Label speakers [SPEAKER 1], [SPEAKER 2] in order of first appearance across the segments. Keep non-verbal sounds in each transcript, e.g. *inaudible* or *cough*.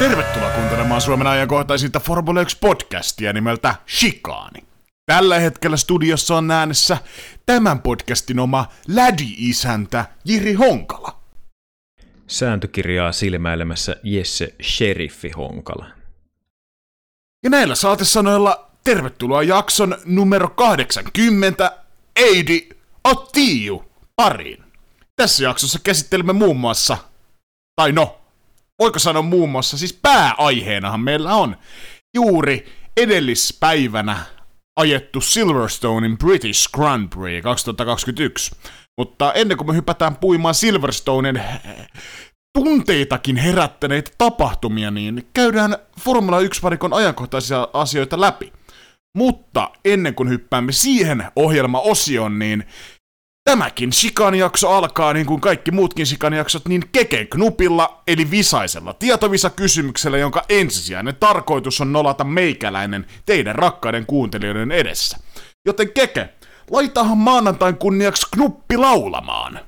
[SPEAKER 1] Tervetuloa kuuntelemaan Suomen ajankohtaisinta Formula 1-podcastia nimeltä Shikaani. Tällä hetkellä studiossa on äänessä tämän podcastin oma lädi-isäntä Jiri Honkala.
[SPEAKER 2] Sääntökirjaa silmäilemässä Jesse Sheriffi Honkala.
[SPEAKER 1] Ja näillä saatesanoilla tervetuloa jakson numero 80 Eidi Ottiu pariin. Tässä jaksossa käsittelemme muun muassa, tai no, voiko sanoa muun muassa, siis pääaiheenahan meillä on juuri edellispäivänä ajettu Silverstonein British Grand Prix 2021. Mutta ennen kuin me hypätään puimaan Silverstonen tunteitakin herättäneitä tapahtumia, niin käydään Formula 1-varikon ajankohtaisia asioita läpi. Mutta ennen kuin hyppäämme siihen ohjelmaosioon, niin Tämäkin Shikan-jakso alkaa niin kuin kaikki muutkin Shikan-jaksot niin keken knupilla, eli visaisella tietovisa-kysymyksellä, jonka ensisijainen tarkoitus on nolata meikäläinen teidän rakkaiden kuuntelijoiden edessä. Joten keke, laitahan maanantain kunniaksi knuppi laulamaan.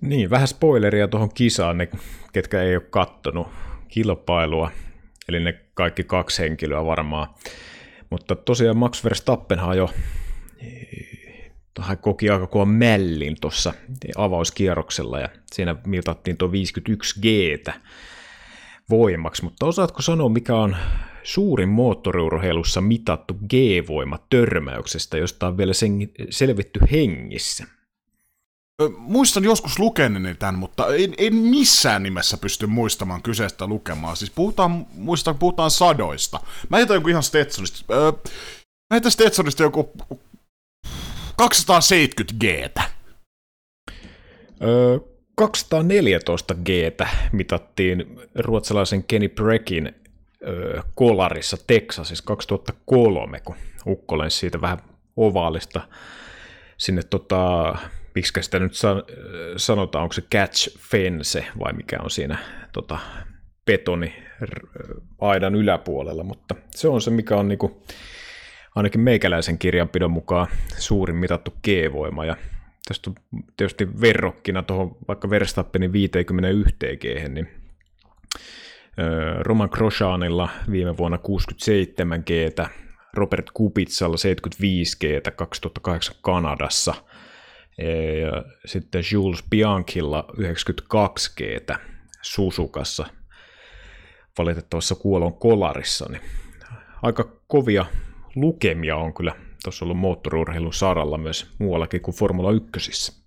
[SPEAKER 2] Niin, vähän spoileria tuohon kisaan, ne ketkä ei ole kattonut kilpailua, eli ne kaikki kaksi henkilöä varmaan. Mutta tosiaan Max Verstappenhan jo hän koki aika kovan mällin tuossa avauskierroksella ja siinä mitattiin tuo 51 g voimaksi, mutta osaatko sanoa, mikä on suurin moottoriurheilussa mitattu G-voima törmäyksestä, josta on vielä sen, selvitty hengissä?
[SPEAKER 1] Muistan joskus lukeneeni tämän, mutta en, en missään nimessä pysty muistamaan kyseistä lukemaan. Siis puhutaan, muistan, puhutaan sadoista. Mä heitän joku ihan Stetsonista. Mä heitän Stetsonista joku 270 g
[SPEAKER 2] Öö, 214 g mitattiin ruotsalaisen Kenny Breckin öö, kolarissa Texasissa 2003, kun ukko siitä vähän ovaalista sinne tota, miksi sitä nyt san, sanotaan, onko se catch fence vai mikä on siinä tota, betoni aidan yläpuolella, mutta se on se, mikä on niinku, ainakin meikäläisen kirjanpidon mukaan suurin mitattu G-voima, ja tästä on tietysti verrokkina tuohon vaikka Verstappenin 51 G, niin Roman Grosjeanilla viime vuonna 67 g Robert Kupitsalla 75 g 2008 Kanadassa, ja sitten Jules Bianchilla 92 g Susukassa valitettavassa kuolon kolarissa, niin aika kovia lukemia on kyllä tuossa ollut moottoriurheilun saralla myös muuallakin kuin Formula 1.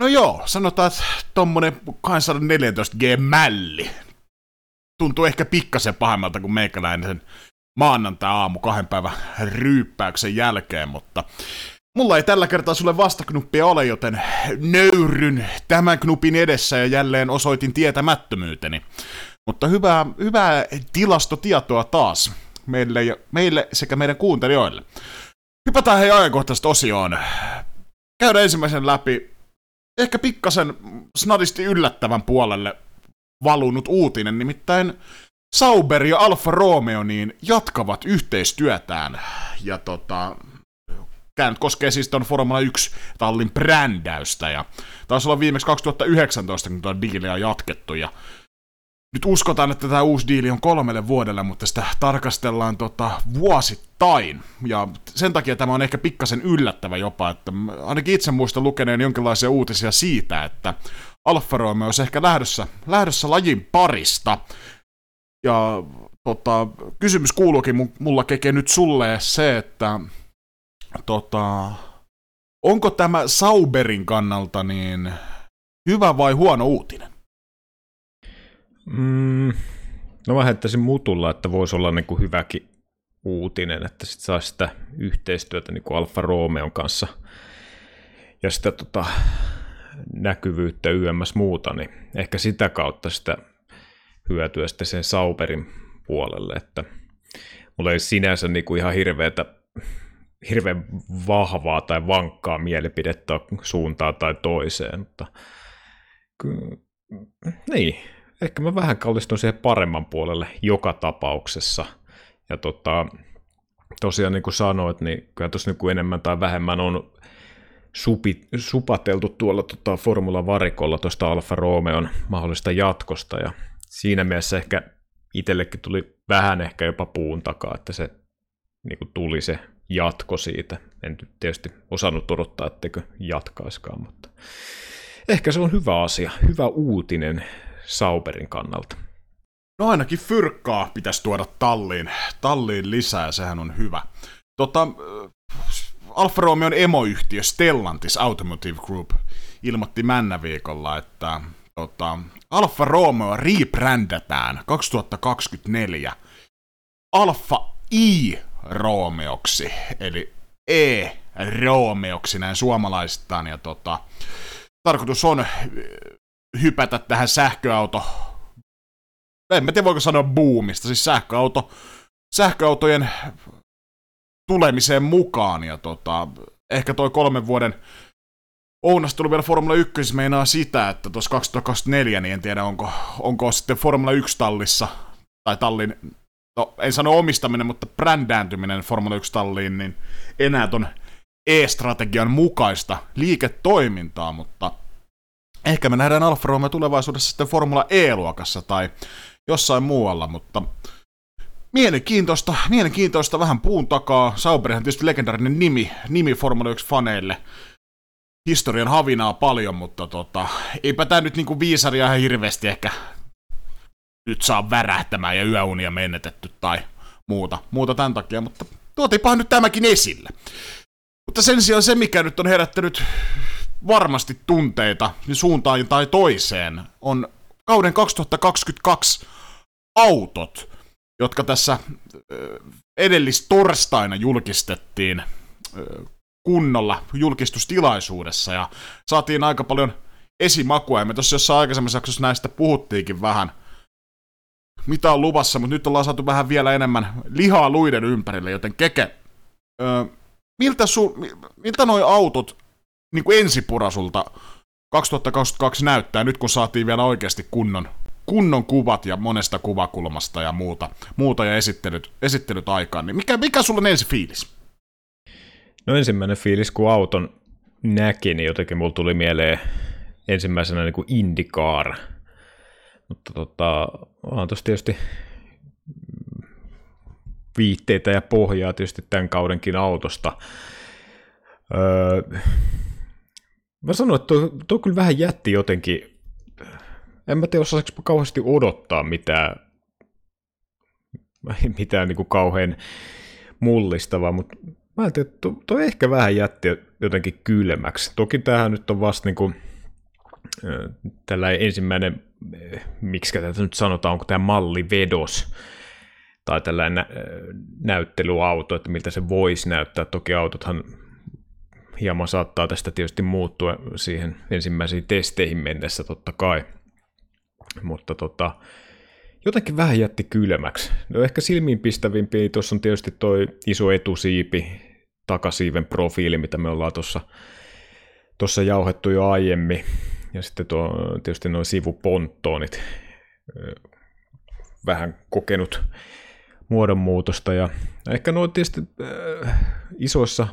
[SPEAKER 1] No joo, sanotaan, että tommonen 214G-mälli tuntuu ehkä pikkasen pahemmalta kuin meikäläinen maanantai-aamu kahden päivän ryyppäyksen jälkeen, mutta mulla ei tällä kertaa sulle vastaknuppia ole, joten nöyryn tämän knupin edessä ja jälleen osoitin tietämättömyyteni. Mutta hyvää, hyvää tilastotietoa taas meille, ja, meille sekä meidän kuuntelijoille. Hypätään hei ajankohtaisesti osioon. Käydään ensimmäisen läpi ehkä pikkasen snadisti yllättävän puolelle valunut uutinen, nimittäin Sauber ja Alfa Romeo niin jatkavat yhteistyötään. Ja tota, tämä nyt koskee siis tuon Formula 1 tallin brändäystä. Ja taisi olla viimeksi 2019, kun tuo diili on jatkettu. Ja nyt uskotaan, että tämä uusi diili on kolmelle vuodelle, mutta sitä tarkastellaan tota, vuosittain. Ja sen takia tämä on ehkä pikkasen yllättävä jopa, että ainakin itse muistan lukeneen jonkinlaisia uutisia siitä, että Alfa Romeo olisi ehkä lähdössä, lähdössä lajin parista. Ja tota, kysymys kuuluukin mulla keke nyt sulle se, että tota, onko tämä Sauberin kannalta niin hyvä vai huono uutinen?
[SPEAKER 2] Mm, no mä heittäisin mutulla, että voisi olla niin kuin hyväkin uutinen, että sitten saisi sitä yhteistyötä niin kuin Alfa Romeon kanssa. Ja sitä tota, näkyvyyttä YMS muuta, niin ehkä sitä kautta sitä hyötyä sitten sen Sauberin puolelle, että mulla ei sinänsä niin kuin ihan hirveätä, hirveän vahvaa tai vankkaa mielipidettä suuntaan tai toiseen, mutta ky- niin, ehkä mä vähän kallistun siihen paremman puolelle joka tapauksessa. Ja tota, tosiaan niin kuin sanoit, niin kyllä tuossa niin enemmän tai vähemmän on supi, supateltu tuolla tota Formula Varikolla tuosta Alfa Romeon mahdollista jatkosta. Ja siinä mielessä ehkä itsellekin tuli vähän ehkä jopa puun takaa, että se niin kuin tuli se jatko siitä. En tietysti osannut odottaa, etteikö jatkaiskaan, mutta ehkä se on hyvä asia, hyvä uutinen Sauberin kannalta.
[SPEAKER 1] No ainakin fyrkkaa pitäisi tuoda talliin, talliin lisää, sehän on hyvä. Tota, Alfa Romeon emoyhtiö Stellantis Automotive Group ilmoitti männä viikolla, että tota, Alfa Romeo rebrändataan 2024 Alfa I Romeoksi, eli E Romeoksi näin suomalaistaan, ja tota, tarkoitus on hypätä tähän sähköauto, en mä tiedä voiko sanoa boomista, siis sähköauto, sähköautojen tulemiseen mukaan, ja tota, ehkä toi kolmen vuoden Ounasta tuli vielä Formula 1 meinaa sitä, että tuossa 2024, niin en tiedä onko, onko sitten Formula 1 tallissa, tai tallin, no en sano omistaminen, mutta brändääntyminen Formula 1 talliin, niin enää ton E-strategian mukaista liiketoimintaa, mutta ehkä me nähdään Alfa Romeo tulevaisuudessa sitten Formula E-luokassa tai jossain muualla, mutta mielenkiintoista, mielenkiintoista vähän puun takaa. Sauberhan tietysti legendaarinen nimi, nimi Formula 1-faneille. Historian havinaa paljon, mutta tota, eipä tämä nyt niinku viisaria ihan hirveästi ehkä nyt saa värähtämään ja yöunia menetetty tai muuta, muuta tämän takia, mutta tuotiinpahan nyt tämäkin esille. Mutta sen sijaan se, mikä nyt on herättänyt varmasti tunteita niin suuntaan tai toiseen, on kauden 2022 autot, jotka tässä edellis torstaina julkistettiin kunnolla julkistustilaisuudessa. Ja saatiin aika paljon esimakua, ja me tuossa jossain aikaisemmassa jaksossa näistä puhuttiinkin vähän, mitä on luvassa, mutta nyt ollaan saatu vähän vielä enemmän lihaa luiden ympärille, joten keke, öö, miltä, su, miltä noi autot niin kuin ensipurasulta 2022 näyttää, nyt kun saatiin vielä oikeasti kunnon, kunnon kuvat ja monesta kuvakulmasta ja muuta, muuta ja esittelyt, esittelyt aikaan, niin mikä, mikä sulla on ensi fiilis?
[SPEAKER 2] No ensimmäinen fiilis, kun auton näki, niin jotenkin mulla tuli mieleen ensimmäisenä niin kuin IndyCar. Mutta tota, on tuossa tietysti viitteitä ja pohjaa tietysti tämän kaudenkin autosta. Öö, mä sanoin, että tuo, kyllä vähän jätti jotenkin, en mä tiedä osaisiko kauheasti odottaa mitään, *laughs* mitään niin kuin kauhean mullistavaa, mutta mä ajattelin, että tuo, tuo ehkä vähän jätti jotenkin kylmäksi. Toki tämähän nyt on vasta niin kuin, tällainen ensimmäinen, miksi tätä nyt sanotaan, onko tämä mallivedos, tai tällainen näyttelyauto, että miltä se voisi näyttää. Toki autothan hieman saattaa tästä tietysti muuttua siihen ensimmäisiin testeihin mennessä totta kai. Mutta tota, jotenkin vähän jätti kylmäksi. No ehkä silmiinpistävimpi tuossa on tietysti toi iso etusiipi, takasiiven profiili, mitä me ollaan tuossa tuossa jauhettu jo aiemmin. Ja sitten tuo, tietysti nuo sivuponttoonit, vähän kokenut muodonmuutosta. Ja ehkä nuo tietysti äh, isoissa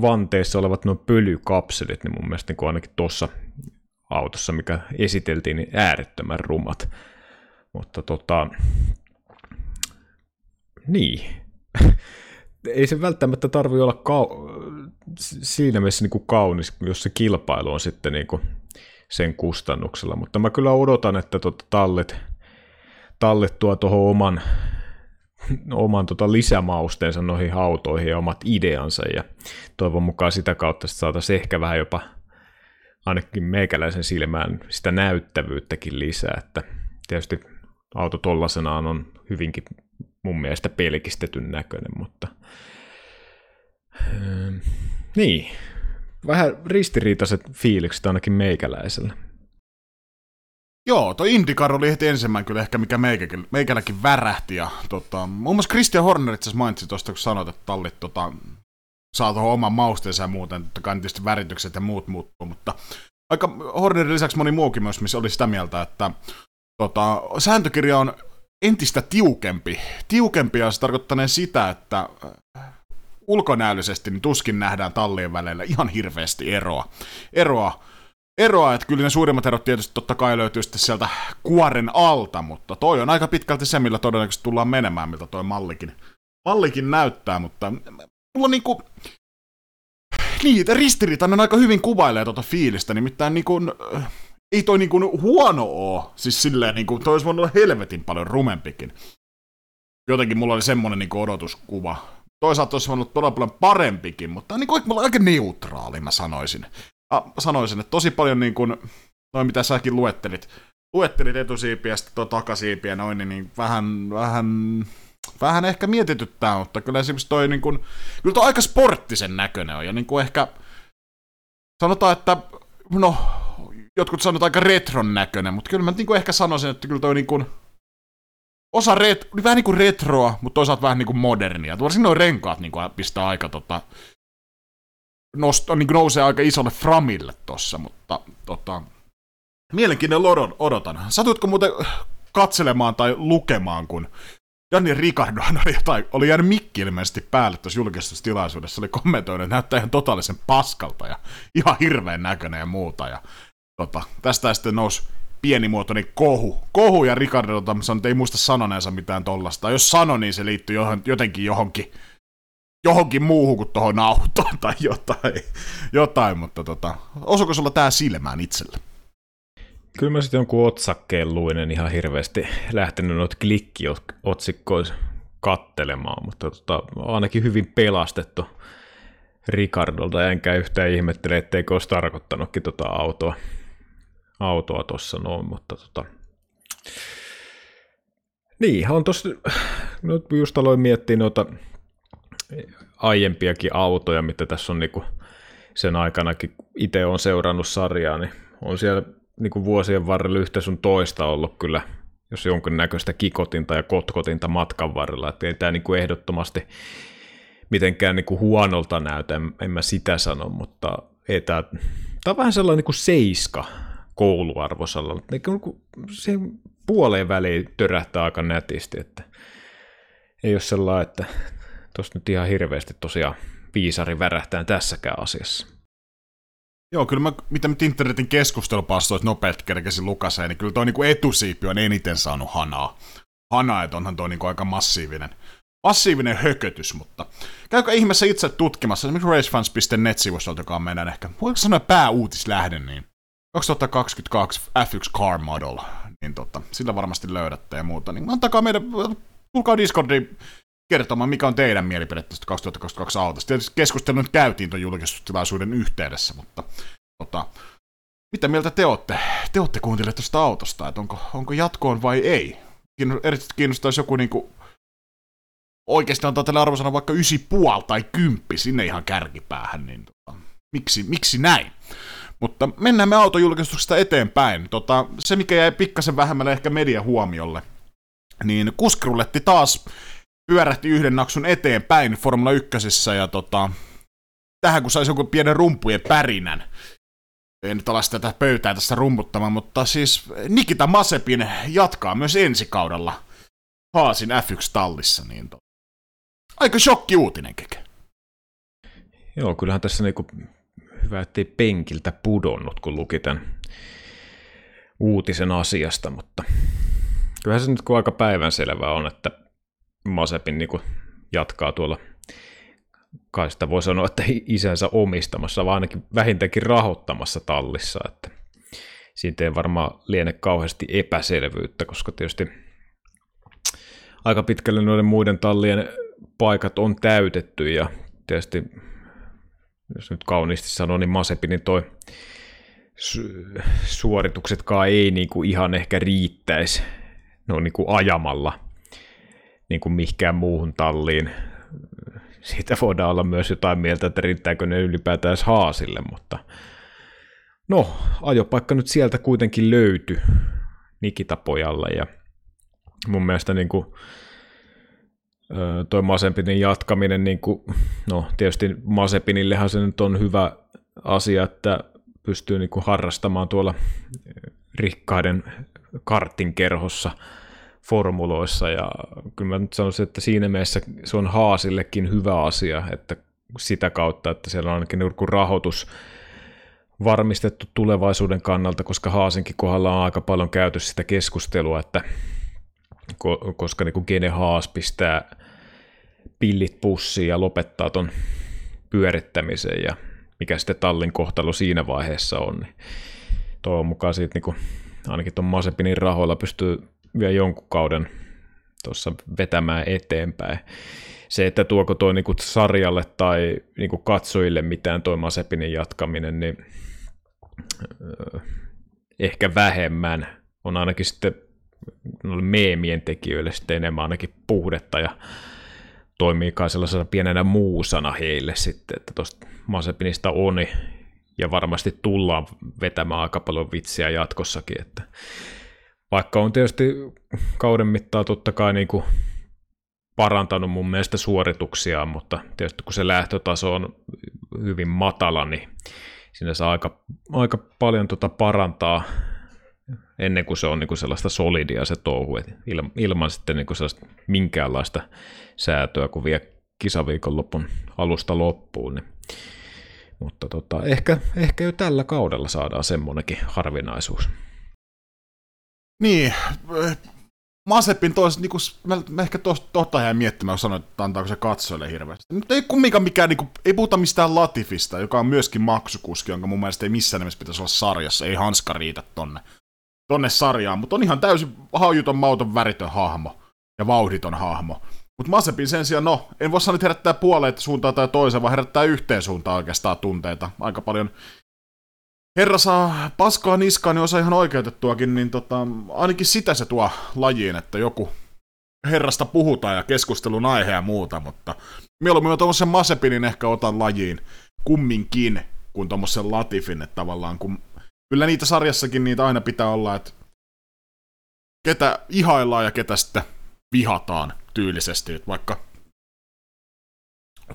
[SPEAKER 2] vanteissa olevat nuo pölykapselit, niin mun mielestä niin ainakin tuossa autossa, mikä esiteltiin, niin äärettömän rumat. Mutta tota, niin. *laughs* Ei se välttämättä tarvi olla kau- siinä mielessä niin kuin kaunis, jos se kilpailu on sitten niin kuin sen kustannuksella. Mutta mä kyllä odotan, että tota tallet, tallet tuo tuohon oman *laughs* oman tota lisämausteensa noihin autoihin ja omat ideansa ja toivon mukaan sitä kautta saataisiin ehkä vähän jopa ainakin meikäläisen silmään sitä näyttävyyttäkin lisää, että tietysti auto tollasenaan on hyvinkin mun mielestä pelkistetyn näköinen, mutta öö, niin, vähän ristiriitaiset fiilikset ainakin meikäläisellä.
[SPEAKER 1] Joo, toi Indikar oli heti ensimmäinen kyllä ehkä, mikä meikäkin, meikälläkin värähti. Ja, tota, muun muassa Christian Horner itse mainitsi tuosta, kun sanoit, että tallit tota, saa tuohon oman mausteensa ja muuten. Totta kai tietysti väritykset ja muut muuttuu, mutta aika Hornerin lisäksi moni muukin myös, missä oli sitä mieltä, että tota, sääntökirja on entistä tiukempi. Tiukempi ja se tarkoittaa sitä, että äh, ulkonäöllisesti niin tuskin nähdään tallien välillä ihan hirveästi eroa. eroa eroa, että kyllä ne suurimmat erot tietysti totta kai löytyy sitten sieltä kuoren alta, mutta toi on aika pitkälti se, millä todennäköisesti tullaan menemään, miltä toi mallikin, mallikin näyttää, mutta mulla niinku, niin, ristiriitainen aika hyvin kuvailee tuota fiilistä, nimittäin niinku, ei toi niinku huono oo, siis silleen niinku, toi olisi voinut olla helvetin paljon rumempikin. Jotenkin mulla oli semmonen niinku odotuskuva. Toisaalta olisi voinut olla todella paljon parempikin, mutta niinku, aika neutraali, mä sanoisin. Ja sanoisin, että tosi paljon niin kuin, noin mitä säkin luettelit, luettelit etusiipiä ja sitten takasiipiä noin, niin, niin vähän, vähän, vähän ehkä mietityttää, mutta kyllä esimerkiksi toi niin kuin, kyllä toi aika sporttisen näköinen on, ja niin kuin ehkä sanotaan, että no, jotkut sanovat aika retron näköinen, mutta kyllä mä niin kuin ehkä sanoisin, että kyllä toi niin kuin, osa ret, vähän niin kuin retroa, mutta toisaalta vähän niin kuin modernia. Varsinkin noin renkaat niin kuin pistää aika tota, nost, niin nousee aika isolle framille tossa, mutta tota, mielenkiinnolla odotan. Satutko muuten katselemaan tai lukemaan, kun Daniel Ricardo oli, jotain, oli jäänyt mikki ilmeisesti päälle tuossa julkisessa tilaisuudessa, oli kommentoinut, että näyttää ihan totaalisen paskalta ja ihan hirveän näköinen ja muuta. Ja, tota, tästä sitten nousi pienimuotoinen kohu. Kohu ja Ricardo tota, sanoi, että ei muista sanoneensa mitään tollasta. Jos sano, niin se liittyy jotenkin johonkin johonkin muuhun kuin tuohon autoon tai jotain, jotain mutta tota, osuuko sulla tää silmään itselle?
[SPEAKER 2] Kyllä mä sitten jonkun otsakkeen luin, ihan hirveästi lähtenyt noita klikkiotsikkoja kattelemaan, mutta tota, ainakin hyvin pelastettu Ricardolta, enkä yhtään ihmettele, etteikö olisi tarkoittanutkin tota autoa autoa tuossa noin, mutta tota, niin, on tossa, no just aloin miettiä noita aiempiakin autoja, mitä tässä on niinku sen aikanakin itse on seurannut sarjaa, niin on siellä niinku vuosien varrella yhtä sun toista ollut kyllä, jos jonkun näköistä kikotinta ja kotkotinta matkan varrella, että ei tämä niinku ehdottomasti mitenkään niinku huonolta näytä, en, en mä sitä sano, mutta ei tää, tää on vähän sellainen niinku seiska kouluarvosalla, niinku se puoleen väliin törähtää aika nätisti, että ei ole sellainen, että tuossa nyt ihan hirveästi tosiaan viisari värähtää tässäkään asiassa.
[SPEAKER 1] Joo, kyllä mä, mitä nyt internetin keskustelupassoit nopeasti kerkesin lukaseen, niin kyllä tuo niinku etusiipi on eniten saanut hanaa. Hanaa, että onhan tuo niinku aika massiivinen, massiivinen hökötys, mutta käykää ihmeessä itse tutkimassa, esimerkiksi racefans.net-sivustolta, joka on meidän ehkä, voiko sanoa pääuutislähde, niin 2022 F1 Car Model, niin tota, sillä varmasti löydätte ja muuta, niin antakaa meidän, tulkaa Discordiin kertomaan, mikä on teidän mielipide tästä 2022 autosta. Tietysti keskustelu nyt käytiin tuon julkistustilaisuuden yhteydessä, mutta tota, mitä mieltä te olette? Te olette kuunteleet tuosta autosta, että onko, onko jatkoon vai ei? Erityisesti kiinnostaisi joku niinku, oikeasti antaa tälle arvosana vaikka 9,5 tai 10 sinne ihan kärkipäähän, niin tota, miksi, miksi näin? Mutta mennään me autojulkistuksesta eteenpäin. Tota, se, mikä jäi pikkasen vähemmälle ehkä median huomiolle, niin kuskiruletti taas pyörähti yhden naksun eteenpäin Formula 1 ja tota, tähän kun saisi jonkun pienen rumpujen pärinän. En nyt ala tätä pöytää tässä rumputtamaan, mutta siis Nikita Masepin jatkaa myös ensi kaudella Haasin F1-tallissa. Niin to... Aika shokki uutinen, keke.
[SPEAKER 2] Joo, kyllähän tässä niinku hyvä, ettei penkiltä pudonnut, kun luki tämän uutisen asiasta, mutta kyllähän se nyt kun aika päivänselvää on, että Masepin niin kuin jatkaa tuolla, kai sitä voi sanoa, että isänsä omistamassa, vaan ainakin vähintäänkin rahoittamassa tallissa, että siitä ei varmaan liene kauheasti epäselvyyttä, koska tietysti aika pitkälle noiden muiden tallien paikat on täytetty ja tietysti, jos nyt kauniisti sanoo, niin Masepinin toi su- suorituksetkaan ei niinku ihan ehkä riittäisi no niinku ajamalla niin kuin mihinkään muuhun talliin. Siitä voidaan olla myös jotain mieltä, että riittääkö ne ylipäätään haasille, mutta no, ajopaikka nyt sieltä kuitenkin löytyi Nikita-pojalle ja mun mielestä niin kuin, toi Masepinin jatkaminen, niin kuin, no tietysti Masepinillehan se nyt on hyvä asia, että pystyy niin kuin harrastamaan tuolla rikkaiden kartin kerhossa – formuloissa. Ja kyllä mä nyt sanoisin, että siinä mielessä se on Haasillekin hyvä asia, että sitä kautta, että siellä on ainakin joku rahoitus varmistettu tulevaisuuden kannalta, koska Haasinkin kohdalla on aika paljon käyty sitä keskustelua, että koska niin kuin Gene Haas pistää pillit pussiin ja lopettaa ton pyörittämisen ja mikä sitten tallin kohtalo siinä vaiheessa on, niin toivon mukaan siitä niin kuin, ainakin tuon Masepinin rahoilla pystyy vielä jonkun kauden tuossa vetämään eteenpäin. Se, että tuoko toi niin kuin sarjalle tai niin kuin katsojille mitään toi Masepinin jatkaminen, niin öö, ehkä vähemmän on ainakin sitten meemien tekijöille sitten enemmän ainakin puhdetta ja toimii kai sellaisena pienenä muusana heille sitten, että tuosta Masepinista on ja varmasti tullaan vetämään aika paljon vitsiä jatkossakin, että vaikka on tietysti kauden mittaan totta kai niin kuin parantanut mun mielestä suorituksia, mutta tietysti kun se lähtötaso on hyvin matala, niin siinä saa aika, aika paljon tota parantaa ennen kuin se on niin kuin sellaista solidia se touhu, että ilman sitten niin kuin sellaista minkäänlaista säätöä, kun vie kisaviikonlopun alusta loppuun. Niin. Mutta tota, ehkä, ehkä jo tällä kaudella saadaan semmoinenkin harvinaisuus.
[SPEAKER 1] Niin, Masepin tois, niin kuin, mä, mä ehkä totta jäin miettimään, jos sanoin, että antaako se katsojille hirveästi. Mutta ei kumminkaan mikään, niin kuin, ei puhuta mistään Latifista, joka on myöskin maksukuski, jonka mun mielestä ei missään nimessä pitäisi olla sarjassa, ei hanska riitä tonne, tonne sarjaan, mutta on ihan täysin haujuton, mauton, väritön hahmo ja vauhditon hahmo. Mutta Masepin sen sijaan, no, en voi sanoa, että herättää puoleen suuntaan tai toiseen, vaan herättää yhteen suuntaan oikeastaan tunteita. Aika paljon herra saa paskaa niskaan, niin osa ihan oikeutettuakin, niin tota, ainakin sitä se tuo lajiin, että joku herrasta puhutaan ja keskustelun aihe ja muuta, mutta mieluummin tuommoisen Masepinin ehkä otan lajiin kumminkin kuin tuommoisen Latifin, että tavallaan kun kyllä niitä sarjassakin niitä aina pitää olla, että ketä ihaillaan ja ketä sitten vihataan tyylisesti, että vaikka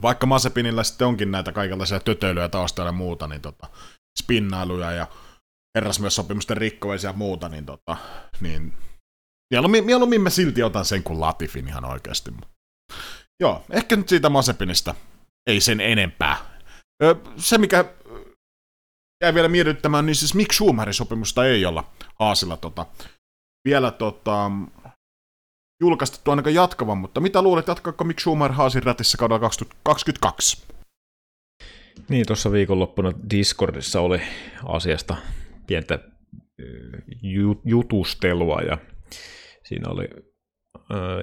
[SPEAKER 1] vaikka Masepinillä sitten onkin näitä kaikenlaisia tötöilyjä taustalla ja muuta, niin tota, spinnailuja ja herrasmies-sopimusten rikkomisia ja muuta, niin, tota, niin mieluummin, mieluummin mä silti otan sen kuin Latifin ihan oikeasti. Joo, ehkä nyt siitä Masepinista ei sen enempää. Se, mikä jäi vielä mietittämään, niin siis miksi Schumacherin sopimusta ei olla Haasilla tota, vielä tota, julkaistettu ainakaan jatkavan, mutta mitä luulet, jatkaako Mick Schumacher Haasin rätissä kaudella 2022?
[SPEAKER 2] Niin, tuossa viikonloppuna Discordissa oli asiasta pientä jutustelua ja siinä oli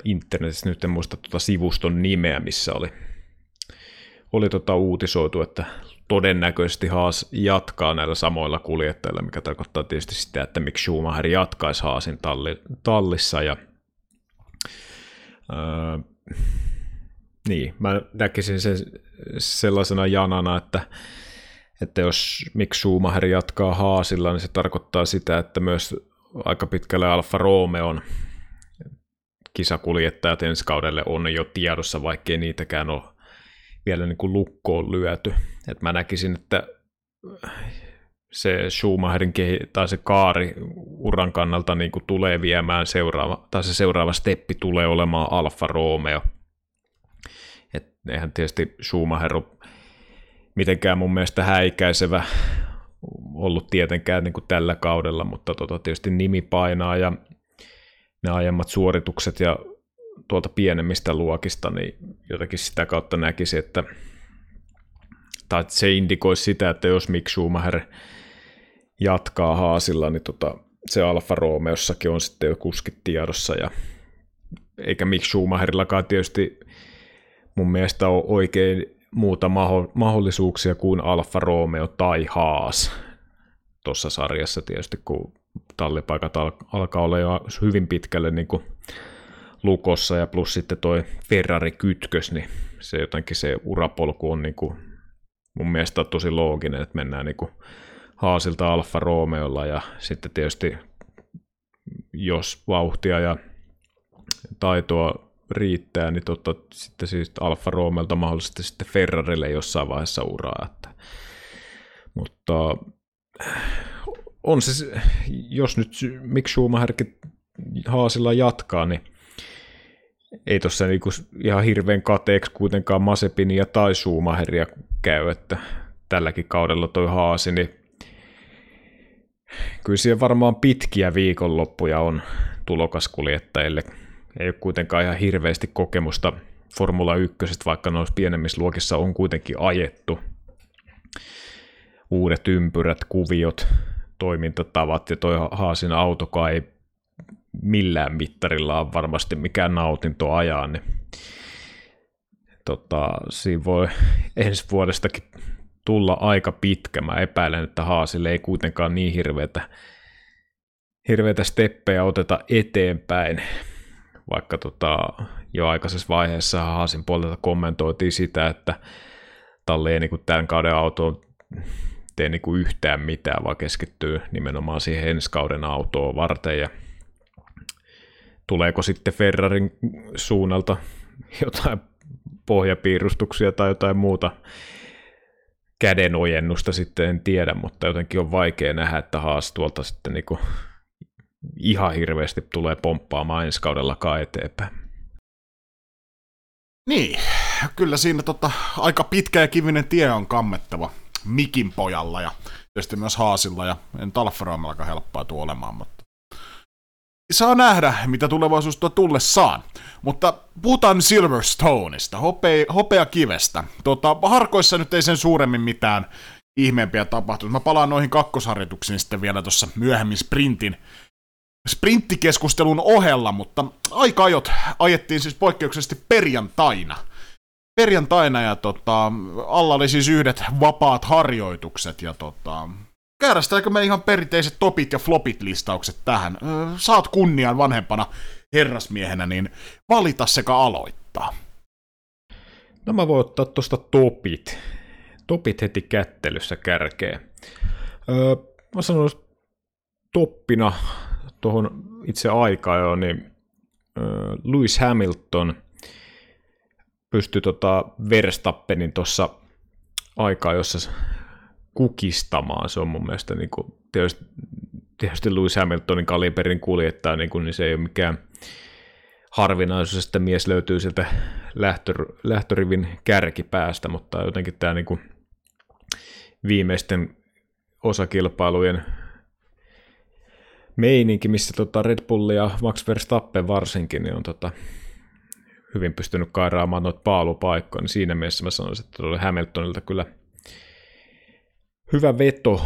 [SPEAKER 2] internetissä, nyt en muista tuota sivuston nimeä, missä oli, oli tota uutisoitu, että todennäköisesti Haas jatkaa näillä samoilla kuljettajilla, mikä tarkoittaa tietysti sitä, että miksi Schumacher jatkaisi Haasin talli, tallissa ja öö, niin, mä näkisin sen sellaisena janana, että, että jos Mick Schumacher jatkaa Haasilla, niin se tarkoittaa sitä, että myös aika pitkälle Alfa Romeon kisakuljettajat ensi kaudelle on jo tiedossa, vaikkei niitäkään ole vielä niin kuin lukkoon lyöty. Et mä näkisin, että se Schumacherin kehi, tai se kaari uran kannalta niin kuin tulee viemään seuraava, tai se seuraava steppi tulee olemaan Alfa Romeo – eihän tietysti Schumacher mitenkään mun mielestä häikäisevä ollut tietenkään niin kuin tällä kaudella, mutta tota, tietysti nimi painaa ja ne aiemmat suoritukset ja tuolta pienemmistä luokista, niin jotenkin sitä kautta näkisi, että tai se indikoisi sitä, että jos Mick Schumacher jatkaa haasilla, niin tota, se Alfa Romeossakin on sitten jo kuskit tiedossa ja eikä Mick Schumacherillakaan tietysti mun mielestä on oikein muuta mahdollisuuksia kuin Alfa Romeo tai Haas. Tuossa sarjassa tietysti, kun tallipaikat alkaa olla jo hyvin pitkälle niin kuin lukossa ja plus sitten toi Ferrari-kytkös, niin se jotenkin se urapolku on niin kuin mun mielestä tosi looginen, että mennään niin kuin Haasilta Alfa Romeolla ja sitten tietysti jos vauhtia ja taitoa riittää, niin tota, sitten siis Alfa Romelta mahdollisesti sitten Ferrarille jossain vaiheessa uraa. Että. Mutta on se, jos nyt miksi Schumacherkin Haasilla jatkaa, niin ei tuossa niinku ihan hirveän kateeksi kuitenkaan Masepinia tai Schumacheria käy, että tälläkin kaudella toi Haasi, niin Kyllä siellä varmaan pitkiä viikonloppuja on tulokaskuljettajille. Ei ole kuitenkaan ihan hirveästi kokemusta Formula 1, vaikka noissa pienemmissä luokissa on kuitenkin ajettu. Uudet ympyrät, kuviot, toimintatavat ja toi Haasin autokaan ei millään mittarilla on varmasti mikään nautinto ajaa, niin tota, siinä voi ensi vuodestakin tulla aika pitkä. Mä epäilen, että Haasille ei kuitenkaan niin hirveätä, hirveätä steppejä oteta eteenpäin, vaikka tota, jo aikaisessa vaiheessa Haasin puolelta kommentoitiin sitä, että Talle ei niin tämän kauden auto tee niin kuin yhtään mitään, vaan keskittyy nimenomaan siihen ensi kauden autoon varten. Ja tuleeko sitten Ferrarin suunnalta jotain pohjapiirustuksia tai jotain muuta kädenojennusta sitten en tiedä, mutta jotenkin on vaikea nähdä, että Haas tuolta sitten niin ihan hirveästi tulee pomppaamaan ensi kaudellakaan eteenpäin.
[SPEAKER 1] Niin, kyllä siinä tota, aika pitkä ja kivinen tie on kammettava Mikin pojalla ja tietysti myös Haasilla ja en Talferoimallakaan helppoa tuo olemaan, mutta saa nähdä, mitä tulevaisuus tuo tullessaan. Mutta puhutaan Silverstoneista, hopea, hopea kivestä. Tota, harkoissa nyt ei sen suuremmin mitään ihmeempiä tapahtunut. Mä palaan noihin kakkosharjoituksiin sitten vielä tuossa myöhemmin sprintin sprinttikeskustelun ohella, mutta aika ajot ajettiin siis poikkeuksellisesti perjantaina. Perjantaina ja tota, alla oli siis yhdet vapaat harjoitukset ja tota, Käydästäänkö me ihan perinteiset topit ja flopit listaukset tähän? Saat kunnian vanhempana herrasmiehenä, niin valita sekä aloittaa.
[SPEAKER 2] No mä voin ottaa tuosta topit. Topit heti kättelyssä kärkeä. Öö, mä sanon toppina tuohon itse aikaan jo, niin Lewis Hamilton pystyi tota Verstappenin tuossa aikaa, jossa kukistamaan. Se on mun mielestä niin kuin, tietysti, tietysti Lewis Hamiltonin kaliberin kuljettaja, niin, kuin, niin se ei ole mikään harvinaisuus, että mies löytyy sieltä lähtö, lähtörivin kärkipäästä, mutta jotenkin tämä niin kuin, viimeisten osakilpailujen meininki, missä tota Red Bull ja Max Verstappen varsinkin, niin on tota, hyvin pystynyt kairaamaan noita paalupaikkoja, niin siinä mielessä mä sanoisin, että Hamiltonilta kyllä – hyvä veto,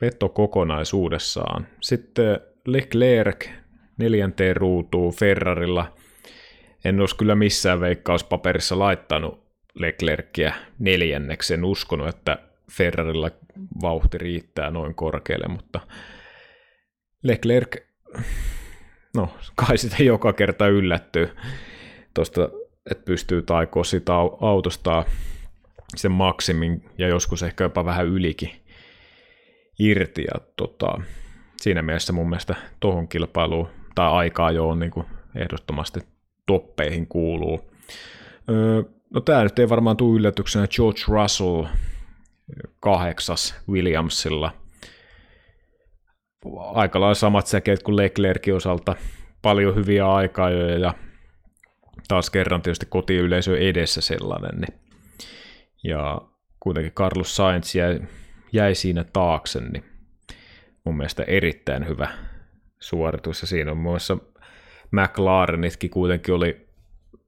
[SPEAKER 2] veto kokonaisuudessaan. Sitten Leclerc neljänteen ruutuun Ferrarilla. En olisi kyllä missään veikkauspaperissa laittanut Leclercia neljänneksi. En uskonut, että Ferrarilla vauhti riittää noin korkealle, mutta Leclerc, no kai sitä joka kerta yllättyy tuosta, että pystyy taikoa sitä autosta sen maksimin ja joskus ehkä jopa vähän ylikin irti. Ja tota, siinä mielessä mun mielestä tuohon kilpailuun tai aikaa jo on niin kuin ehdottomasti toppeihin kuuluu. Öö, no tämä nyt ei varmaan tule yllätyksenä George Russell kahdeksas Williamsilla. Aika lailla samat säkeet kuin Leclerkin osalta. Paljon hyviä aikaa ja taas kerran tietysti kotiyleisö edessä sellainen, niin ja kuitenkin Carlos Sainz jäi, jäi siinä taakse, niin mun mielestä erittäin hyvä suoritus, ja siinä on muassa McLarenitkin kuitenkin oli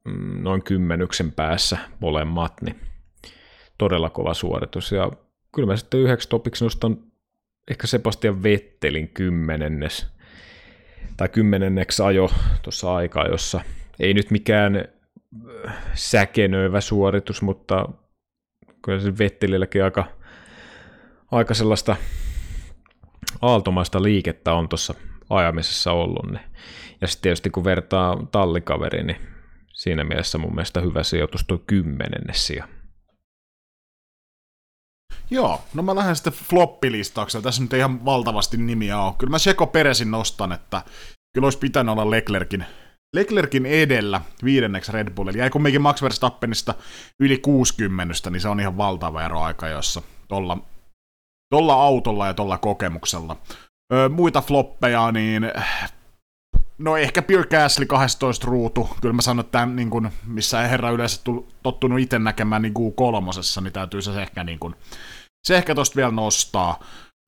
[SPEAKER 2] mm, noin kymmenyksen päässä molemmat, niin todella kova suoritus, ja kyllä mä sitten yhdeksi topiksi nostan ehkä Sebastian Vettelin kymmenennes, tai kymmenenneksi ajo tuossa aikaa, jossa ei nyt mikään äh, säkenöivä suoritus, mutta kyllä se Vettelilläkin aika, aika sellaista aaltomaista liikettä on tuossa ajamisessa ollut. Niin. Ja sitten tietysti kun vertaa tallikaveri, niin siinä mielessä mun mielestä hyvä sijoitus tuo kymmenennessä sija.
[SPEAKER 1] Joo, no mä lähden sitten floppilistauksella. Tässä nyt ei ihan valtavasti nimiä ole. Kyllä mä Seko Peresin nostan, että kyllä olisi pitänyt olla Leclerkin Leclerkin edellä viidenneksi Red Bullilla. Jäi kumminkin Max Verstappenista yli 60, niin se on ihan valtava ero aika, jossa tolla, tolla autolla ja tolla kokemuksella. Öö, muita floppeja, niin no ehkä Pierre Gasly 12 ruutu. Kyllä mä sanon, että tämän, niin kun, missä herra yleensä tottunut itse näkemään niin kuin kolmosessa, niin täytyy se ehkä, niin kun, se ehkä tosta vielä nostaa.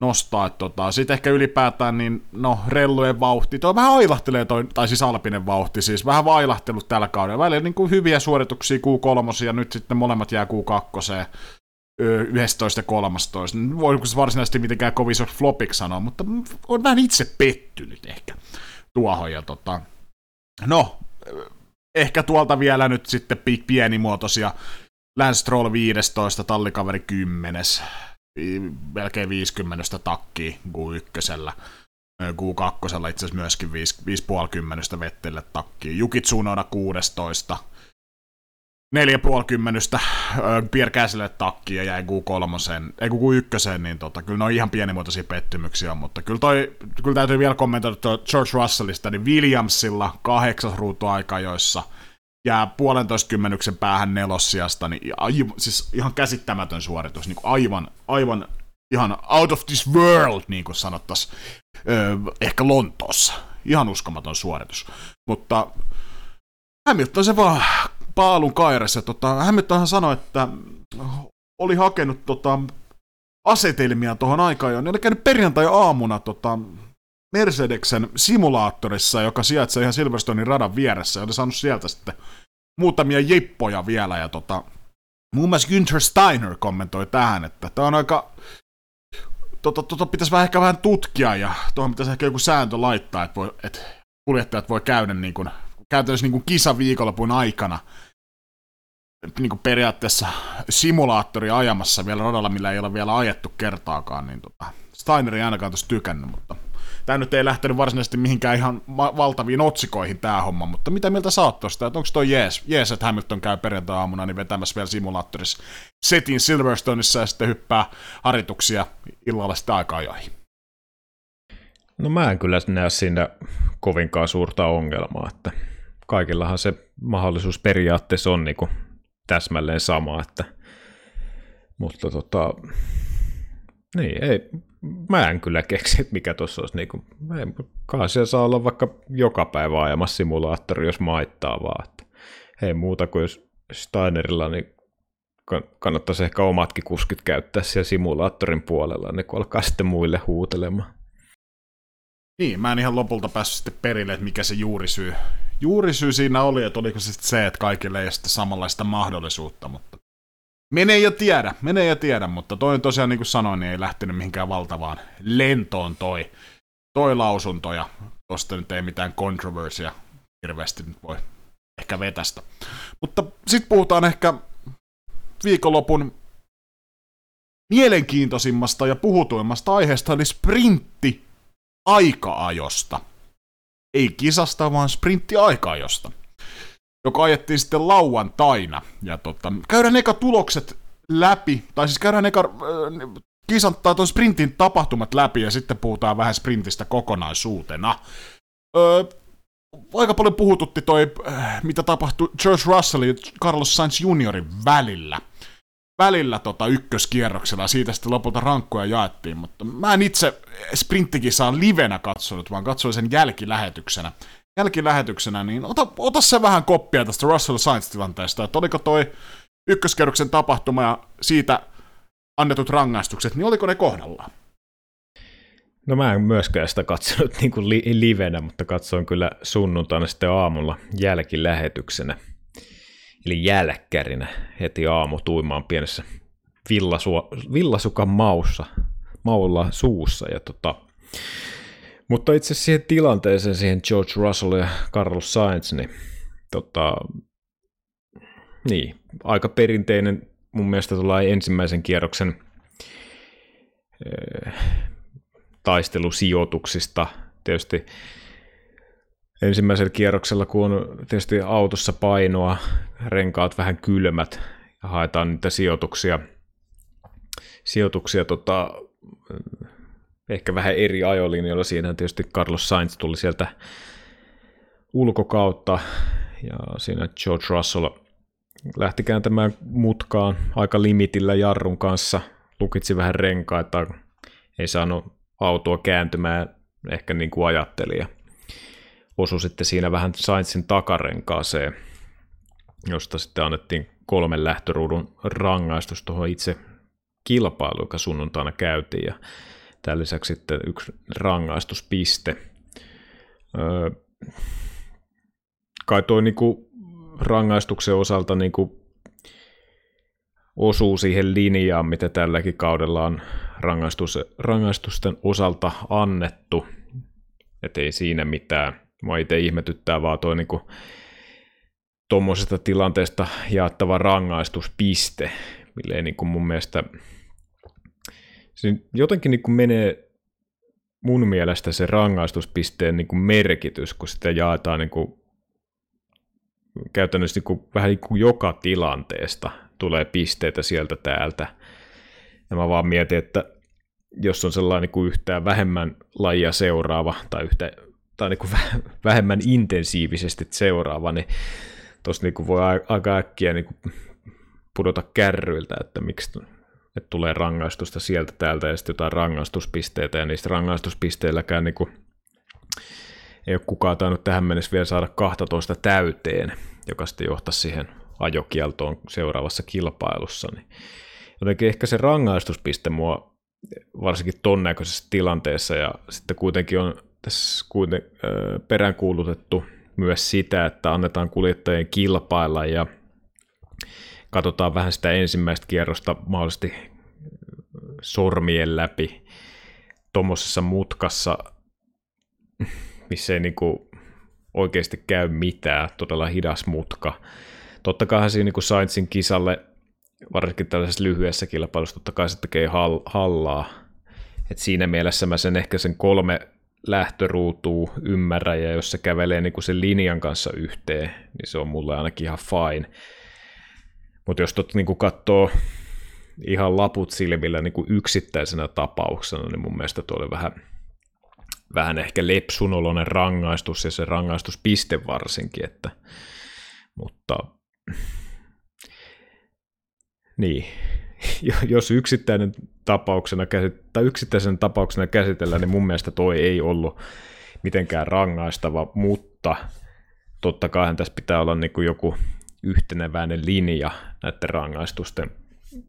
[SPEAKER 1] nostaa. Tota, Sitten ehkä ylipäätään, niin no, rellujen vauhti, tuo vähän ailahtelee, toi, tai siis alpinen vauhti, siis vähän vailahtelut tällä kaudella. Välillä niin kuin hyviä suorituksia Q3 ja nyt sitten molemmat jää Q2. 11 ja 13. Voiko se varsinaisesti mitenkään kovin flopiksi sanoa, mutta on vähän itse pettynyt ehkä tuohon. Ja tota, no, ehkä tuolta vielä nyt sitten pienimuotoisia Lance Stroll 15, tallikaveri 10, melkein 50 takkiin Q1. Q2 itse asiassa myöskin 5,5 Vettelle takkiin. Juki Tsunoda 16, neljä puoli kymmenystä Pierre takkiin ja jäi Q3, ei Q1, niin tota, kyllä ne on ihan pienimuotoisia pettymyksiä, mutta kyllä, toi, kyllä täytyy vielä kommentoida George Russellista, niin Williamsilla kahdeksas joissa jää puolentoista kymmenyksen päähän nelossiasta, niin aivan, siis ihan käsittämätön suoritus, niin aivan, aivan ihan out of this world, niin kuin sanottaisiin ehkä Lontoossa. Ihan uskomaton suoritus. Mutta Hamilton se vaan paalun kairassa. Tota, Hamiltonhan sanoi, että oli hakenut tota, asetelmia tuohon aikaan jo. Ne oli käynyt perjantai-aamuna tota, Mercedeksen simulaattorissa, joka sijaitsee ihan Silverstonein radan vieressä, ja oli saanut sieltä sitten muutamia jippoja vielä, ja tota, muun muassa Günther Steiner kommentoi tähän, että tämä on aika, tota, tota pitäisi vähän ehkä vähän tutkia, ja tuohon pitäisi ehkä joku sääntö laittaa, että, voi, että kuljettajat voi käydä niin kuin, käytännössä niin kisa viikonlopun aikana. Niin kuin periaatteessa simulaattori ajamassa vielä radalla, millä ei ole vielä ajettu kertaakaan, niin tota, Steiner ei ainakaan tuossa tykännyt, mutta tämä nyt ei lähtenyt varsinaisesti mihinkään ihan valtaviin otsikoihin tämä homma, mutta mitä mieltä sä oot tosta, että onko toi jees, jees, että Hamilton käy perjantai-aamuna niin vetämässä vielä simulaattorissa setin Silverstoneissa ja sitten hyppää harjoituksia illalla sitten aika ajoihin?
[SPEAKER 2] No mä en kyllä näe siinä kovinkaan suurta ongelmaa, että kaikillahan se mahdollisuus periaatteessa on niin kuin täsmälleen sama, että mutta tota, niin, ei, mä en kyllä keksi, että mikä tuossa olisi, niin kuin, ei, siellä saa olla vaikka joka päivä ajamassa simulaattori, jos maittaa vaan, että ei muuta kuin jos Steinerilla, niin kannattaisi ehkä omatkin kuskit käyttää siellä simulaattorin puolella, niin kun alkaa sitten muille huutelemaan.
[SPEAKER 1] Niin, mä en ihan lopulta päässyt sitten perille, että mikä se juurisyy, juurisyy siinä oli, että oliko se se, että kaikille ei sitten samanlaista mahdollisuutta, mutta menee ja tiedä, menee ja tiedä, mutta toi tosiaan niin kuin sanoin, niin ei lähtenyt mihinkään valtavaan lentoon toi, toi lausunto, ja tosta nyt ei mitään controversia hirveästi nyt voi ehkä vetästä. Mutta sitten puhutaan ehkä viikonlopun mielenkiintoisimmasta ja puhutuimmasta aiheesta, eli sprintti aika-ajosta. Ei kisasta, vaan sprintti aika-ajosta. Joka ajettiin sitten lauantaina. Ja tota, käydään eka tulokset läpi, tai siis käydään eka äh, kisan tai tuon sprintin tapahtumat läpi, ja sitten puhutaan vähän sprintistä kokonaisuutena. Öö, aika paljon puhututti toi, mitä tapahtui George Russell ja Carlos Sainz juniorin välillä välillä tota ykköskierroksella, siitä sitten lopulta rankkoja jaettiin, mutta mä en itse sprinttikisaa livenä katsonut, vaan katsoin sen jälkilähetyksenä. Jälkilähetyksenä, niin ota, ota se vähän koppia tästä Russell Sainz-tilanteesta, että oliko toi ykköskierroksen tapahtuma ja siitä annetut rangaistukset, niin oliko ne kohdallaan?
[SPEAKER 2] No mä en myöskään sitä katsonut *laughs* niin kuin li- livenä, mutta katsoin kyllä sunnuntaina sitten aamulla jälkilähetyksenä – eli jälkkärinä heti aamu tuimaan pienessä villasua, villasukan maussa, maulla suussa. Ja tota, mutta itse siihen tilanteeseen, siihen George Russell ja Carlos Sainz, niin, tota, niin aika perinteinen mun mielestä tulee ensimmäisen kierroksen äh, taistelusijoituksista. Tietysti ensimmäisellä kierroksella, kun on tietysti autossa painoa, renkaat vähän kylmät ja haetaan niitä sijoituksia, sijoituksia tota, ehkä vähän eri ajolinjoilla. Siinä tietysti Carlos Sainz tuli sieltä ulkokautta ja siinä George Russell lähti kääntämään mutkaan aika limitillä jarrun kanssa, lukitsi vähän renkaita, ei saanut autoa kääntymään ehkä niin kuin ajatteli ja osui sitten siinä vähän Sainzin takarenkaaseen, josta sitten annettiin kolmen lähtöruudun rangaistus tuohon itse kilpailuun, joka sunnuntaina käytiin. Ja Tämän lisäksi sitten yksi rangaistuspiste. Öö, kai toi niinku rangaistuksen osalta niinku osuu siihen linjaan, mitä tälläkin kaudella on rangaistus, rangaistusten osalta annettu. Että ei siinä mitään. Mua itse ihmetyttää vaan toi niinku tuommoisesta tilanteesta jaettava rangaistuspiste, mille ei niinku mun mielestä se jotenkin niinku menee mun mielestä se rangaistuspisteen niinku merkitys, kun sitä jaetaan niinku käytännössä niinku, vähän niinku joka tilanteesta tulee pisteitä sieltä täältä. Ja mä vaan mietin, että jos on sellainen kuin yhtään vähemmän lajia seuraava tai, yhtä, tai niin kuin vähemmän intensiivisesti seuraava, niin tuossa niin voi aika äkkiä niin kuin pudota kärryiltä, että miksi että tulee rangaistusta sieltä täältä ja sitten jotain rangaistuspisteitä ja niistä rangaistuspisteilläkään niin kuin, ei ole kukaan tainnut tähän mennessä vielä saada 12 täyteen, joka sitten johtaisi siihen ajokieltoon seuraavassa kilpailussa. Niin jotenkin ehkä se rangaistuspiste mua varsinkin ton näköisessä tilanteessa ja sitten kuitenkin on tässä peräänkuulutettu myös sitä, että annetaan kuljettajien kilpailla ja katsotaan vähän sitä ensimmäistä kierrosta mahdollisesti sormien läpi tuommoisessa mutkassa, missä ei niinku oikeasti käy mitään, todella hidas mutka. Totta kai siinä niin Sainzin kisalle, varsinkin tällaisessa lyhyessä kilpailussa, totta kai se tekee hallaa. Et siinä mielessä mä sen ehkä sen kolme lähtöruutuu ymmärrän, ja jos se kävelee niin kuin sen linjan kanssa yhteen, niin se on mulle ainakin ihan fine. Mutta jos tot niin katsoo ihan laput silmillä niin kuin yksittäisenä tapauksena, niin mun mielestä tuo oli vähän, vähän ehkä lepsunoloinen rangaistus, ja se rangaistuspiste varsinkin, että, mutta niin, *laughs* jos yksittäinen tapauksena tai yksittäisen tapauksena käsitellään, niin mun mielestä toi ei ollut mitenkään rangaistava, mutta totta kai tässä pitää olla niin kuin joku yhteneväinen linja näiden rangaistusten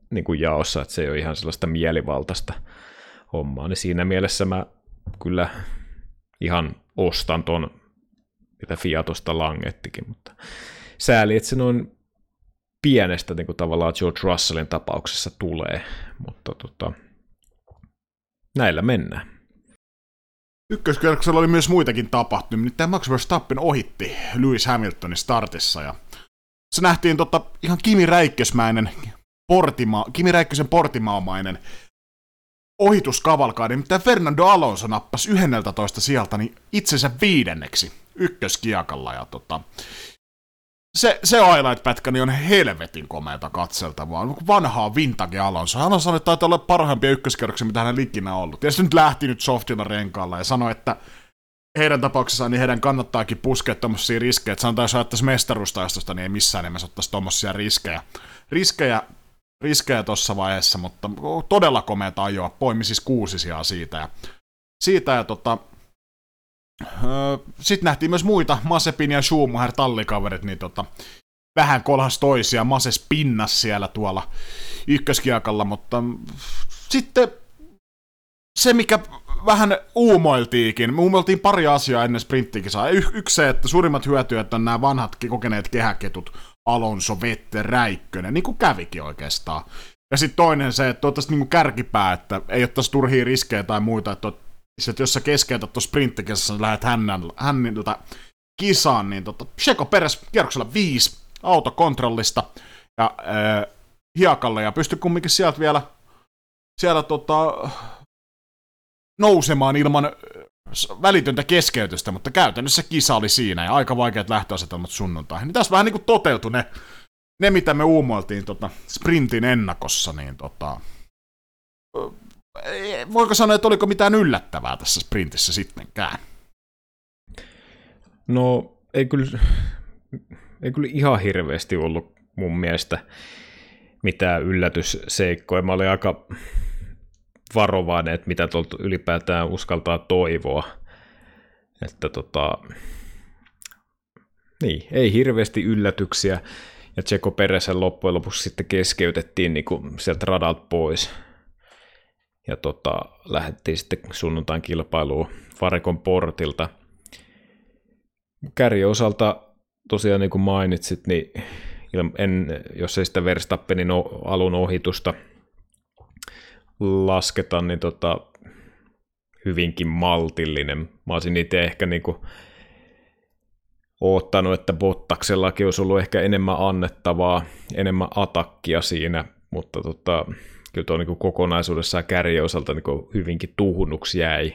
[SPEAKER 2] niin kuin jaossa, että se ei ole ihan sellaista mielivaltaista hommaa, niin siinä mielessä mä kyllä ihan ostan ton, mitä Fiatosta langettikin, mutta sääli, että se noin pienestä niin kuin tavallaan George Russellin tapauksessa tulee, mutta tota, näillä mennään.
[SPEAKER 1] Ykköskierroksella oli myös muitakin tapahtumia, tämä Max Verstappen ohitti Lewis Hamiltonin startissa ja se nähtiin tota, ihan Kimi Räikkösmäinen, portima, Kimi Räikkösen portimaamainen ohituskavalkaadi, mitä Fernando Alonso nappasi 11 sieltä niin itsensä viidenneksi ykköskiakalla ja tota, se, se highlight-pätkä niin on helvetin komeata katseltavaa. Vanhaa vintage Alonso. Hän on sanonut, että taitaa olla parhaimpia ykköskerroksia, mitä hän ikinä ollut. Ja se nyt lähti nyt softilla renkaalla ja sanoi, että heidän tapauksessaan niin heidän kannattaakin puskea tuommoisia riskejä. Että sanotaan, jos ajattaisiin mestaruustaistosta, niin ei missään nimessä ottaisi tuommoisia riskejä. Riskejä riskejä tuossa vaiheessa, mutta todella komeata ajoa. Poimi siis kuusisia siitä. Ja, siitä ja tota, sitten nähtiin myös muita, Masepin ja Schumacher tallikaverit, niin tota, vähän kolhas toisia, Mases pinnas siellä tuolla ykköskiakalla, mutta sitten se, mikä vähän uumoiltiinkin, me uumoiltiin pari asiaa ennen sprinttikisaa. Y- yksi se, että suurimmat hyötyjät on nämä vanhat kokeneet kehäketut, Alonso, Vette, Räikkönen, niin kuin kävikin oikeastaan. Ja sitten toinen se, että ottaisiin niin kärkipää, että ei ottaisi turhia riskejä tai muita, että että jos sä keskeytät tuossa sprinttikesassa, lähdet hänniltä kisaan, niin tota, Sheko Peres kierroksella viisi autokontrollista ja äh, hiekalle, ja pystyi kumminkin sieltä vielä siellä tota, nousemaan ilman välitöntä keskeytystä, mutta käytännössä kisa oli siinä ja aika vaikeat lähtöasetelmat sunnuntaihin. Niin tässä vähän niin kuin toteutui ne, ne mitä me uumoiltiin tota, sprintin ennakossa, niin tota, voiko sanoa, että oliko mitään yllättävää tässä sprintissä sittenkään?
[SPEAKER 2] No, ei kyllä, ei kyllä ihan hirveästi ollut mun mielestä mitään yllätysseikkoja. Mä olin aika varovainen, että mitä tuolta ylipäätään uskaltaa toivoa. Että tota, niin, ei hirveästi yllätyksiä. Ja Tseko Peresen loppujen lopuksi sitten keskeytettiin niin kuin sieltä radalta pois Ja tota, lähdettiin sitten sunnuntain kilpailuun Varikon portilta. Kärjen osalta tosiaan niin kuin mainitsit, niin en, jos ei sitä Verstappenin alun ohitusta lasketa, niin tota, hyvinkin maltillinen. Mä olisin itse ehkä niin kuin oottanut, että Bottaksellakin olisi ollut ehkä enemmän annettavaa, enemmän atakkia siinä, mutta tota, kyllä tuo niin kokonaisuudessaan kärjen osalta niin hyvinkin tuhunnuksi jäi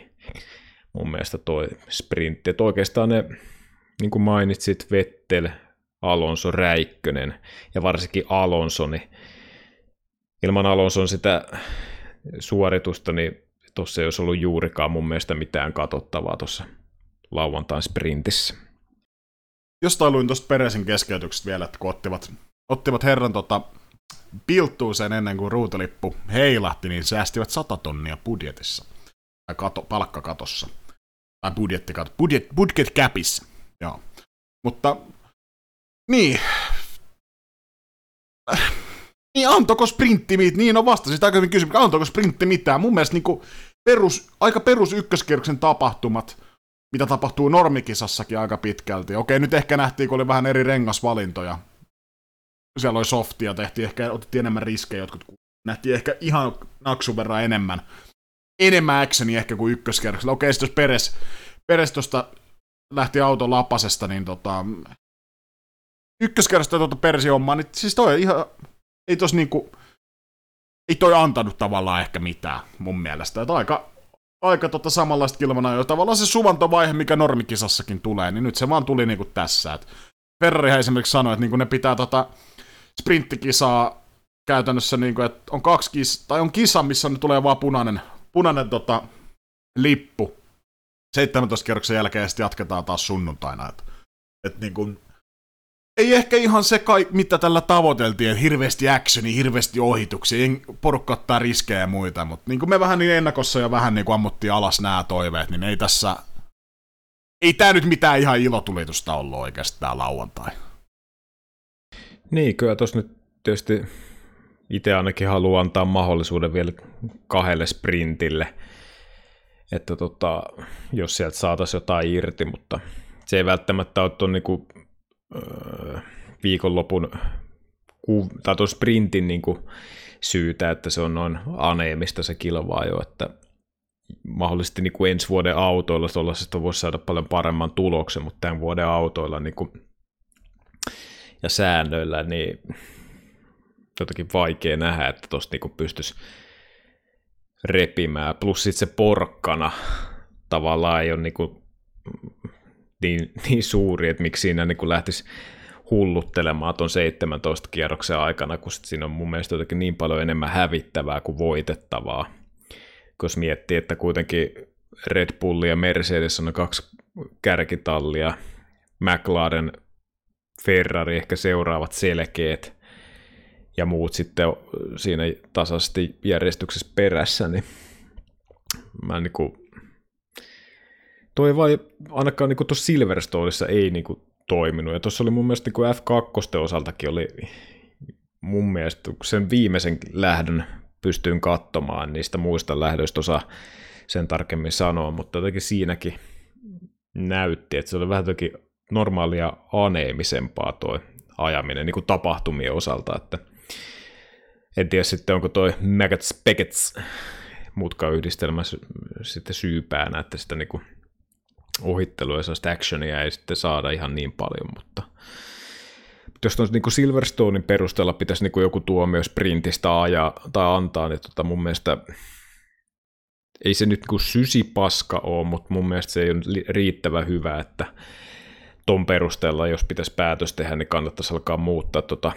[SPEAKER 2] mun mielestä toi sprintti. Että oikeastaan ne, niin kuin mainitsit, Vettel, Alonso, Räikkönen ja varsinkin Alonso, niin ilman Alonson sitä suoritusta, niin tuossa ei olisi ollut juurikaan mun mielestä mitään katsottavaa tuossa lauantain sprintissä.
[SPEAKER 1] Jostain luin tuosta Peresin keskeytyksestä vielä, että kun ottivat, ottivat herran tota, pilttuuseen ennen kuin ruutelippu heilahti, niin säästivät 100 tonnia budjetissa. Tai kato, palkkakatossa. Tai budjettikato, budjet, budget capissa. Joo. Mutta, niin. Niin antako sprintti mitään? Niin, no vastasit aika hyvin kysymys. Antako sprintti mitään? Mun mielestä niin perus, aika perus ykköskierroksen tapahtumat, mitä tapahtuu normikisassakin aika pitkälti. Okei, nyt ehkä nähtiin, kun oli vähän eri rengasvalintoja. Siellä oli softia, tehtiin ehkä, otettiin enemmän riskejä, jotkut nähtiin ehkä ihan naksun verran enemmän. Enemmän actionia ehkä kuin ykköskierroksella. Okei, sitten jos Peres, Peres tuosta lähti auton lapasesta, niin tota, ykköskerrosta tuota Persi hommaa, niin siis toi ihan, ei tos niinku, ei toi antanut tavallaan ehkä mitään mun mielestä. Että aika, aika tota samanlaista kilvana jo tavallaan se suvantovaihe, mikä normikisassakin tulee, niin nyt se vaan tuli niinku tässä. Et Ferrari esimerkiksi sanoi, että niinku ne pitää tota sprinttikisaa käytännössä, niinku, että on kaksi kis, tai on kisa, missä ne tulee vaan punainen, punainen tota, lippu 17 kierroksen jälkeen sitten jatketaan taas sunnuntaina. Et, et niinku, ei ehkä ihan se, kai, mitä tällä tavoiteltiin, että hirveästi actioni, hirveästi ohituksia, porukka ottaa riskejä ja muita, mutta niin kuin me vähän niin ennakossa ja vähän niin kuin ammuttiin alas nämä toiveet, niin ei tässä, ei tämä nyt mitään ihan ilotulitusta ollut oikeasti tämä lauantai.
[SPEAKER 2] Niin, kyllä tuossa nyt tietysti itse ainakin haluan antaa mahdollisuuden vielä kahdelle sprintille, että tota, jos sieltä saataisiin jotain irti, mutta se ei välttämättä ole tuon niinku Öö, viikonlopun tai tuon sprintin niin kuin syytä, että se on noin aneemista se kilvaa jo, että mahdollisesti niin kuin ensi vuoden autoilla tuollaisesta voisi saada paljon paremman tuloksen, mutta tämän vuoden autoilla niin kuin, ja säännöillä, niin jotenkin vaikea nähdä, että tuosta niin pystyisi repimään. Plus sitten se porkkana tavallaan ei ole niin kuin niin, niin suuri, että miksi siinä niin kuin lähtisi hulluttelemaan tuon 17 kierroksen aikana, kun siinä on mun mielestä jotenkin niin paljon enemmän hävittävää kuin voitettavaa. Koska miettii, että kuitenkin Red Bull ja Mercedes on kaksi kärkitallia, McLaren, Ferrari ehkä seuraavat selkeät, ja muut sitten siinä tasaisesti järjestyksessä perässä, niin mä niin kuin toi vai ainakaan niin tuossa Silverstoneissa ei niin kuin, toiminut. Ja tuossa oli mun mielestä niin F2 osaltakin oli mun mielestä, kun sen viimeisen lähdön pystyin katsomaan, niistä muista lähdöistä osa sen tarkemmin sanoa, mutta jotenkin siinäkin näytti, että se oli vähän jotenkin normaalia aneemisempaa toi ajaminen niin kuin tapahtumien osalta, että en tiedä sitten onko toi Maggots Beckets mutkayhdistelmä sitten syypäänä, että sitä niin kuin ohittelua ja actionia ei sitten saada ihan niin paljon, mutta, jos tuon niin Silverstonein perusteella pitäisi niin joku tuomio sprintistä ajaa tai antaa, niin tota mun mielestä ei se nyt niin sysipaska ole, mutta mun mielestä se ei ole riittävän hyvä, että ton perusteella, jos pitäisi päätös tehdä, niin kannattaisi alkaa muuttaa tota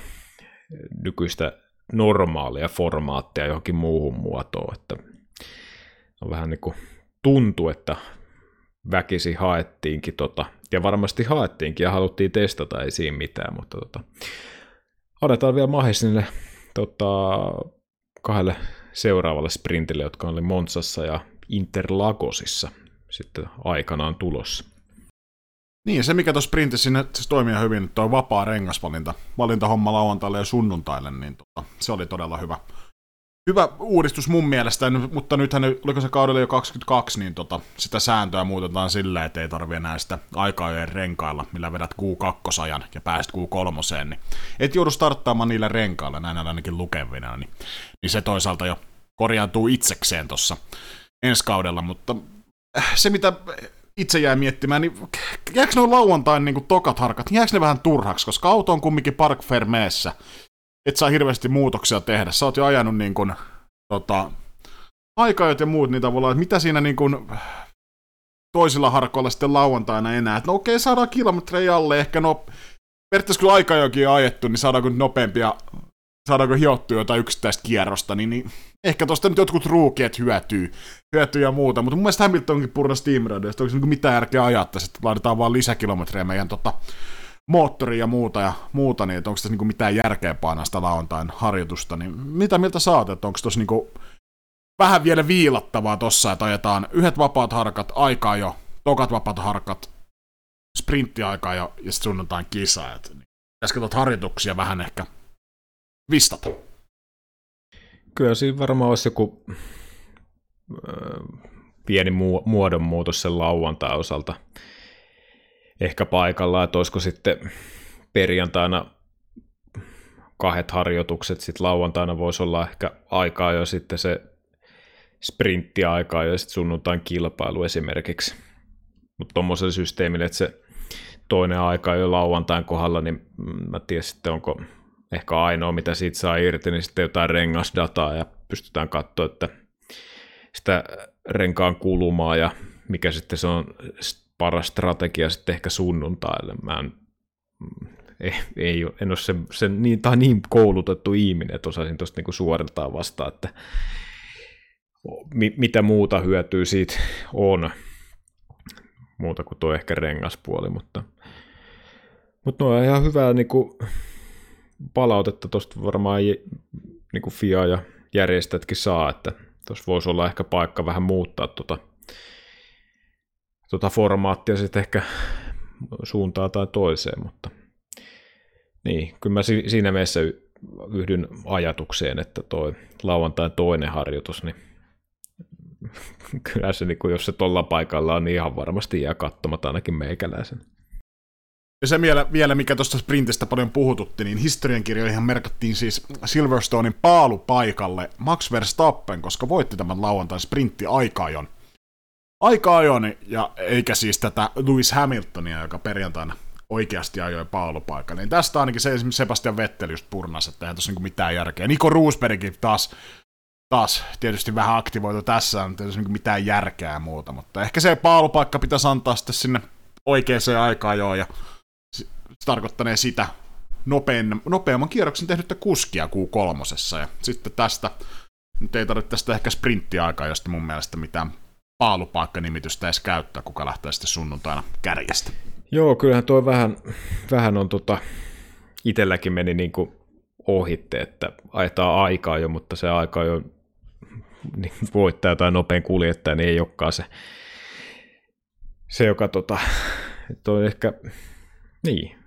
[SPEAKER 2] nykyistä normaalia formaattia johonkin muuhun muotoon, että on vähän niin kuin tuntuu, että väkisi haettiinkin tota, ja varmasti haettiinkin ja haluttiin testata, ei siinä mitään, mutta tota, annetaan vielä mahe sinne tota, kahdelle seuraavalle sprintille, jotka oli Monsassa ja Interlagosissa sitten aikanaan tulossa.
[SPEAKER 1] Niin, se mikä tuossa sprintissä sinne siis toimii hyvin, tuo vapaa rengasvalinta, valintahomma lauantaille ja sunnuntaille, niin tota, se oli todella hyvä. hyvä uudistus mun mielestä, mutta nythän, oliko se kaudella jo 22, niin tota, sitä sääntöä muutetaan silleen, että ei tarvi enää sitä aikaa renkailla, millä vedät Q2-ajan ja pääset Q3, niin et joudu starttaamaan niillä renkailla, näin ainakin lukevina, niin, niin se toisaalta jo korjaantuu itsekseen tuossa ensi kaudella, mutta äh, se mitä itse jäi miettimään, niin jääkö ne lauantain niin tokat harkat, jääkö ne vähän turhaksi, koska auto on kumminkin Park Fermeessä, et saa hirveästi muutoksia tehdä. Sä oot jo ajanut niin kuin, tota, aikajot ja muut, niin tavallaan, että mitä siinä niin kuin, toisilla harkoilla sitten lauantaina enää. Että no okei, saadaan kilometrejä alle, ehkä no, periaatteessa kun aikajokin on ajettu, niin saadaanko nopeampia, saadaanko hiottua jotain yksittäistä kierrosta, niin, niin ehkä tosta nyt jotkut ruukiet hyötyy, hyötyy ja muuta, mutta mun mielestä Hamiltonkin purna Steam Radiosta, onko se niin mitään järkeä ajattaa, että laitetaan vaan lisäkilometrejä meidän tota, moottori ja muuta ja muuta, niin onko tässä niinku mitään järkeä painaa sitä lauantain harjoitusta, niin mitä mieltä saat, että onko tuossa niinku vähän vielä viilattavaa tossa, että ajetaan yhdet vapaat harkat, aikaa jo, tokat vapaat harkat, sprinttiaikaa jo, ja sitten sunnuntain kisa, että niin, harjoituksia vähän ehkä vistata?
[SPEAKER 2] Kyllä siinä varmaan olisi joku pieni muodonmuutos sen lauantai osalta ehkä paikalla, että olisiko sitten perjantaina kahdet harjoitukset, sitten lauantaina voisi olla ehkä aikaa jo sitten se sprinttiaikaa ja sitten sunnuntain kilpailu esimerkiksi. Mutta tuommoiselle systeemille, että se toinen aika jo lauantain kohdalla, niin mä tiedän sitten onko ehkä ainoa, mitä siitä saa irti, niin sitten jotain rengasdataa ja pystytään katsoa, että sitä renkaan kulumaa ja mikä sitten se on paras strategia sitten ehkä sunnuntaille. Mä en, ei, ei, en ole se, se niin, tai niin koulutettu ihminen, että osaisin tuosta niinku suorittaa vastaan, että mi, mitä muuta hyötyä siitä on, muuta kuin tuo ehkä rengaspuoli, mutta, mutta no ihan hyvää niinku palautetta tuosta varmaan niinku FIA ja järjestäjätkin saa, että tuossa voisi olla ehkä paikka vähän muuttaa tuota tota formaattia sitten ehkä suuntaa tai toiseen, mutta niin, kyllä mä siinä mielessä yhdyn ajatukseen, että toi lauantain toinen harjoitus, niin *laughs* kyllä se, niin jos se tuolla paikalla on, niin ihan varmasti jää katsomatta ainakin meikäläisen.
[SPEAKER 1] Ja se vielä, vielä mikä tuosta sprintistä paljon puhututti, niin historiankirjoihin merkattiin siis Silverstonein paalupaikalle Max Verstappen, koska voitti tämän lauantain sprintti aikaajon aika ajoin, ja eikä siis tätä Lewis Hamiltonia, joka perjantaina oikeasti ajoi paalupaikan. Niin tästä ainakin se esimerkiksi Sebastian Vettel just purnas, että eihän tuossa niinku mitään järkeä. Niko Roosbergkin taas, taas tietysti vähän aktivoitu tässä, mutta ei niinku mitään järkeä muuta, mutta ehkä se paalupaikka pitäisi antaa sitten sinne oikeaan aikaan jo, ja se tarkoittanee sitä nopein, nopeamman kierroksen tehnyttä kuskia Q3. Ja sitten tästä, nyt ei tarvitse tästä ehkä sprinttiaikaa, josta mun mielestä mitään paalupaikka-nimitystä edes käyttää, kuka lähtee sitten sunnuntaina kärjestä.
[SPEAKER 2] Joo, kyllähän tuo vähän, vähän on tota, itselläkin meni niin kuin ohitte, että ajetaan aikaa jo, mutta se aika jo niin voittaja tai nopein kuljettaja, niin ei olekaan se, se joka tota, toi ehkä, niin,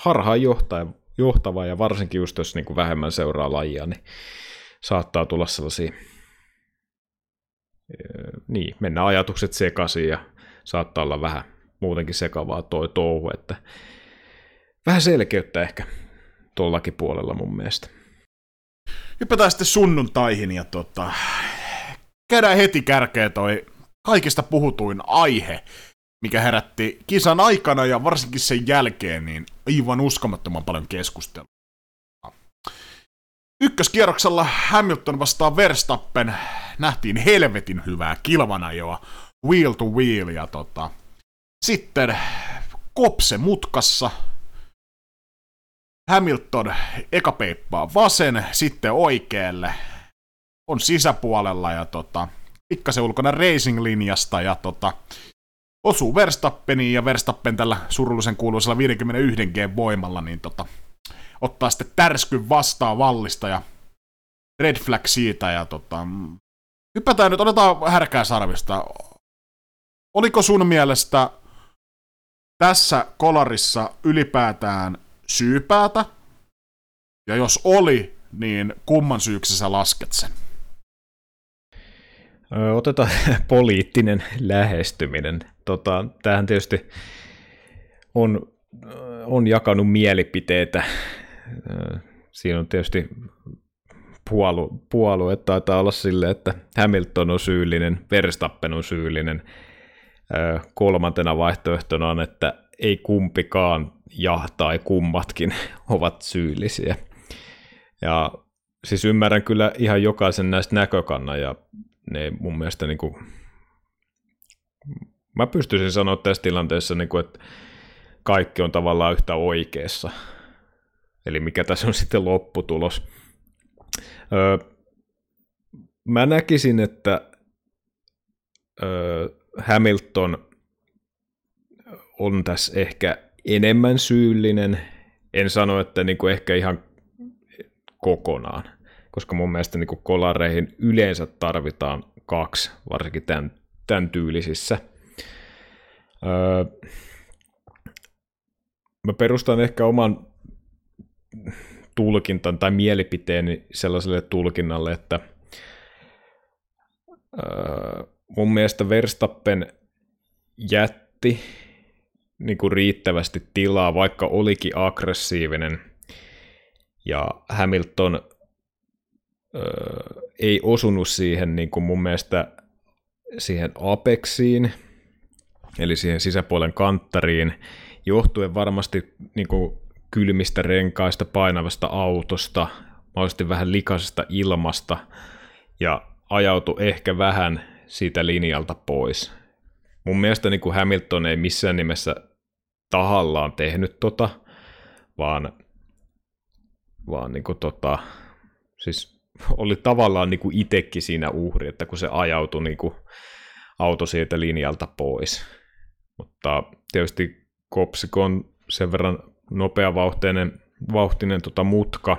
[SPEAKER 2] harhaan johtaja, johtava ja varsinkin just jos niin kuin vähemmän seuraa lajia, niin saattaa tulla sellaisia niin, mennään ajatukset sekaisin ja saattaa olla vähän muutenkin sekavaa toi touhu, että vähän selkeyttä ehkä tuollakin puolella mun mielestä.
[SPEAKER 1] Hypätään sitten sunnuntaihin ja tota, käydään heti kärkeä toi kaikista puhutuin aihe, mikä herätti kisan aikana ja varsinkin sen jälkeen niin aivan uskomattoman paljon keskustelua. Ykköskierroksella Hamilton vastaa Verstappen nähtiin helvetin hyvää kilvanajoa, wheel to wheel, ja tota, sitten kopse mutkassa, Hamilton eka peippaa vasen, sitten oikealle, on sisäpuolella ja tota, pikkasen ulkona racing-linjasta ja tota, osuu Verstappeniin ja Verstappen tällä surullisen kuuluisella 51 G voimalla, niin tota, ottaa sitten tärskyn vastaan vallista ja red flag siitä ja tota, hypätään nyt, otetaan härkää sarvista. Oliko sun mielestä tässä kolarissa ylipäätään syypäätä? Ja jos oli, niin kumman syyksi sä lasket sen?
[SPEAKER 2] Otetaan *laughs* poliittinen lähestyminen. Tota, tämähän tietysti on, on jakanut mielipiteitä. Siinä on tietysti puolu, puolue taitaa olla sille, että Hamilton on syyllinen, Verstappen on syyllinen. Kolmantena vaihtoehtona on, että ei kumpikaan ja tai kummatkin *laughs* ovat syyllisiä. Ja siis ymmärrän kyllä ihan jokaisen näistä näkökannan ja ne mun mielestä niin kuin, mä pystyisin sanoa tässä tilanteessa, niin kuin, että kaikki on tavallaan yhtä oikeassa. Eli mikä tässä on *laughs* sitten lopputulos. Öö, mä näkisin, että öö, Hamilton on tässä ehkä enemmän syyllinen. En sano, että niin kuin ehkä ihan kokonaan, koska mun mielestä niin kuin kolareihin yleensä tarvitaan kaksi, varsinkin tämän, tämän tyylisissä. Öö, mä perustan ehkä oman tulkintan tai mielipiteeni sellaiselle tulkinnalle, että öö, mun mielestä Verstappen jätti niin kuin riittävästi tilaa, vaikka olikin aggressiivinen. Ja Hamilton öö, ei osunut siihen niin kuin mun mielestä siihen apeksiin, eli siihen sisäpuolen kanttariin, johtuen varmasti niin kuin kylmistä renkaista, painavasta autosta, mahdollisesti vähän likaisesta ilmasta, ja ajautu ehkä vähän siitä linjalta pois. Mun mielestä niin kuin Hamilton ei missään nimessä tahallaan tehnyt tota, vaan, vaan niin kuin tota, siis oli tavallaan niin kuin siinä uhri, että kun se ajautui niin kuin auto sieltä linjalta pois. Mutta tietysti Kopsik on sen verran nopeavauhtinen vauhtinen tota mutka,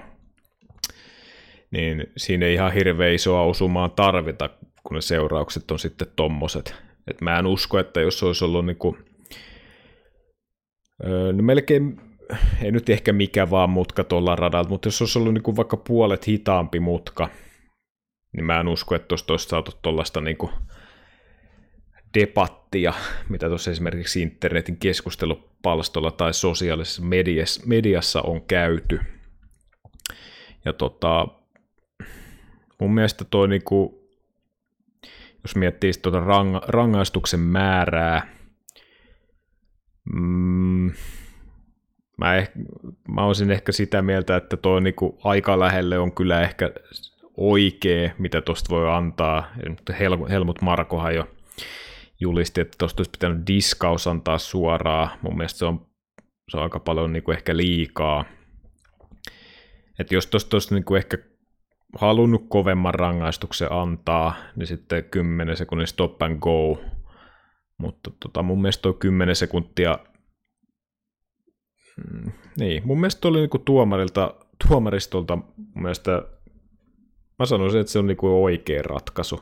[SPEAKER 2] niin siinä ei ihan hirveän isoa osumaa tarvita, kun ne seuraukset on sitten tommoset. Et mä en usko, että jos olisi ollut niinku, no melkein, ei nyt ehkä mikä vaan mutka tuolla radalla, mutta jos olisi ollut niinku vaikka puolet hitaampi mutka, niin mä en usko, että tuosta olisi saatu tuollaista niinku debattia, mitä tuossa esimerkiksi internetin keskustelupalstolla tai sosiaalisessa mediassa, on käyty. Ja tota, mun mielestä toi niinku, jos miettii tuota rang, rangaistuksen määrää, mm, mä, eh, mä olisin ehkä sitä mieltä, että tuo niinku aika lähelle on kyllä ehkä oikea, mitä tuosta voi antaa. Hel- Helmut Markohan jo julisti, että tuosta olisi pitänyt diskaus antaa suoraan. Mun mielestä se on, se on aika paljon niin kuin ehkä liikaa. Että jos tuosta olisi niin kuin ehkä halunnut kovemman rangaistuksen antaa, niin sitten 10 sekunnin stop and go. Mutta tota, mun mielestä tuo 10 sekuntia, mm, niin, mun mielestä oli niinku tuomarilta, tuomaristolta, mun mielestä, mä sanoisin, että se on niinku oikea ratkaisu.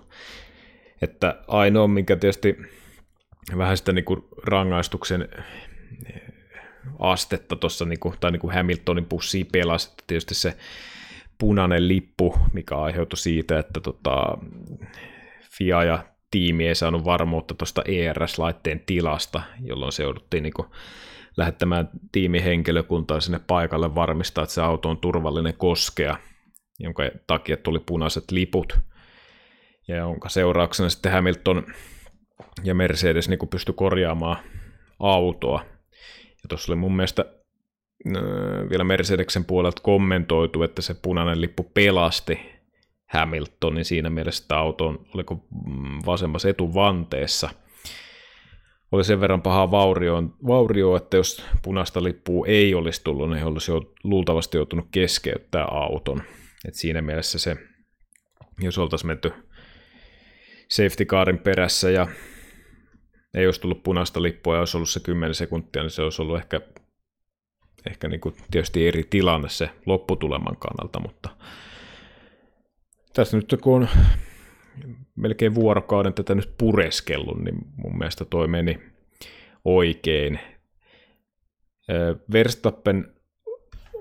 [SPEAKER 2] Että ainoa, minkä tietysti vähän sitä niinku rangaistuksen astetta tuossa, niinku, tai niinku Hamiltonin pussi pelasi, tietysti se punainen lippu, mikä aiheutui siitä, että tota, FIA ja tiimi ei saanut varmuutta tuosta ERS-laitteen tilasta, jolloin se jouduttiin niin kuin lähettämään tiimihenkilökuntaa sinne paikalle varmistaa, että se auto on turvallinen koskea, jonka takia tuli punaiset liput, ja jonka seurauksena sitten Hamilton ja Mercedes niin pystyi korjaamaan autoa. Ja tuossa oli mun mielestä vielä Mercedeksen puolelta kommentoitu, että se punainen lippu pelasti Hamiltonin siinä mielessä, että auto on, oliko mm, vasemmassa etuvanteessa. Oli sen verran paha vaurio, vaurio, että jos punaista lippua ei olisi tullut, niin olisi jo, luultavasti joutunut keskeyttää auton. Et siinä mielessä se, jos oltaisiin menty safety carin perässä ja ei olisi tullut punaista lippua ja olisi ollut se 10 sekuntia, niin se olisi ollut ehkä ehkä niin kuin tietysti eri tilanne se lopputuleman kannalta, mutta tässä nyt kun on melkein vuorokauden tätä nyt pureskellut, niin mun mielestä toi meni oikein. Verstappen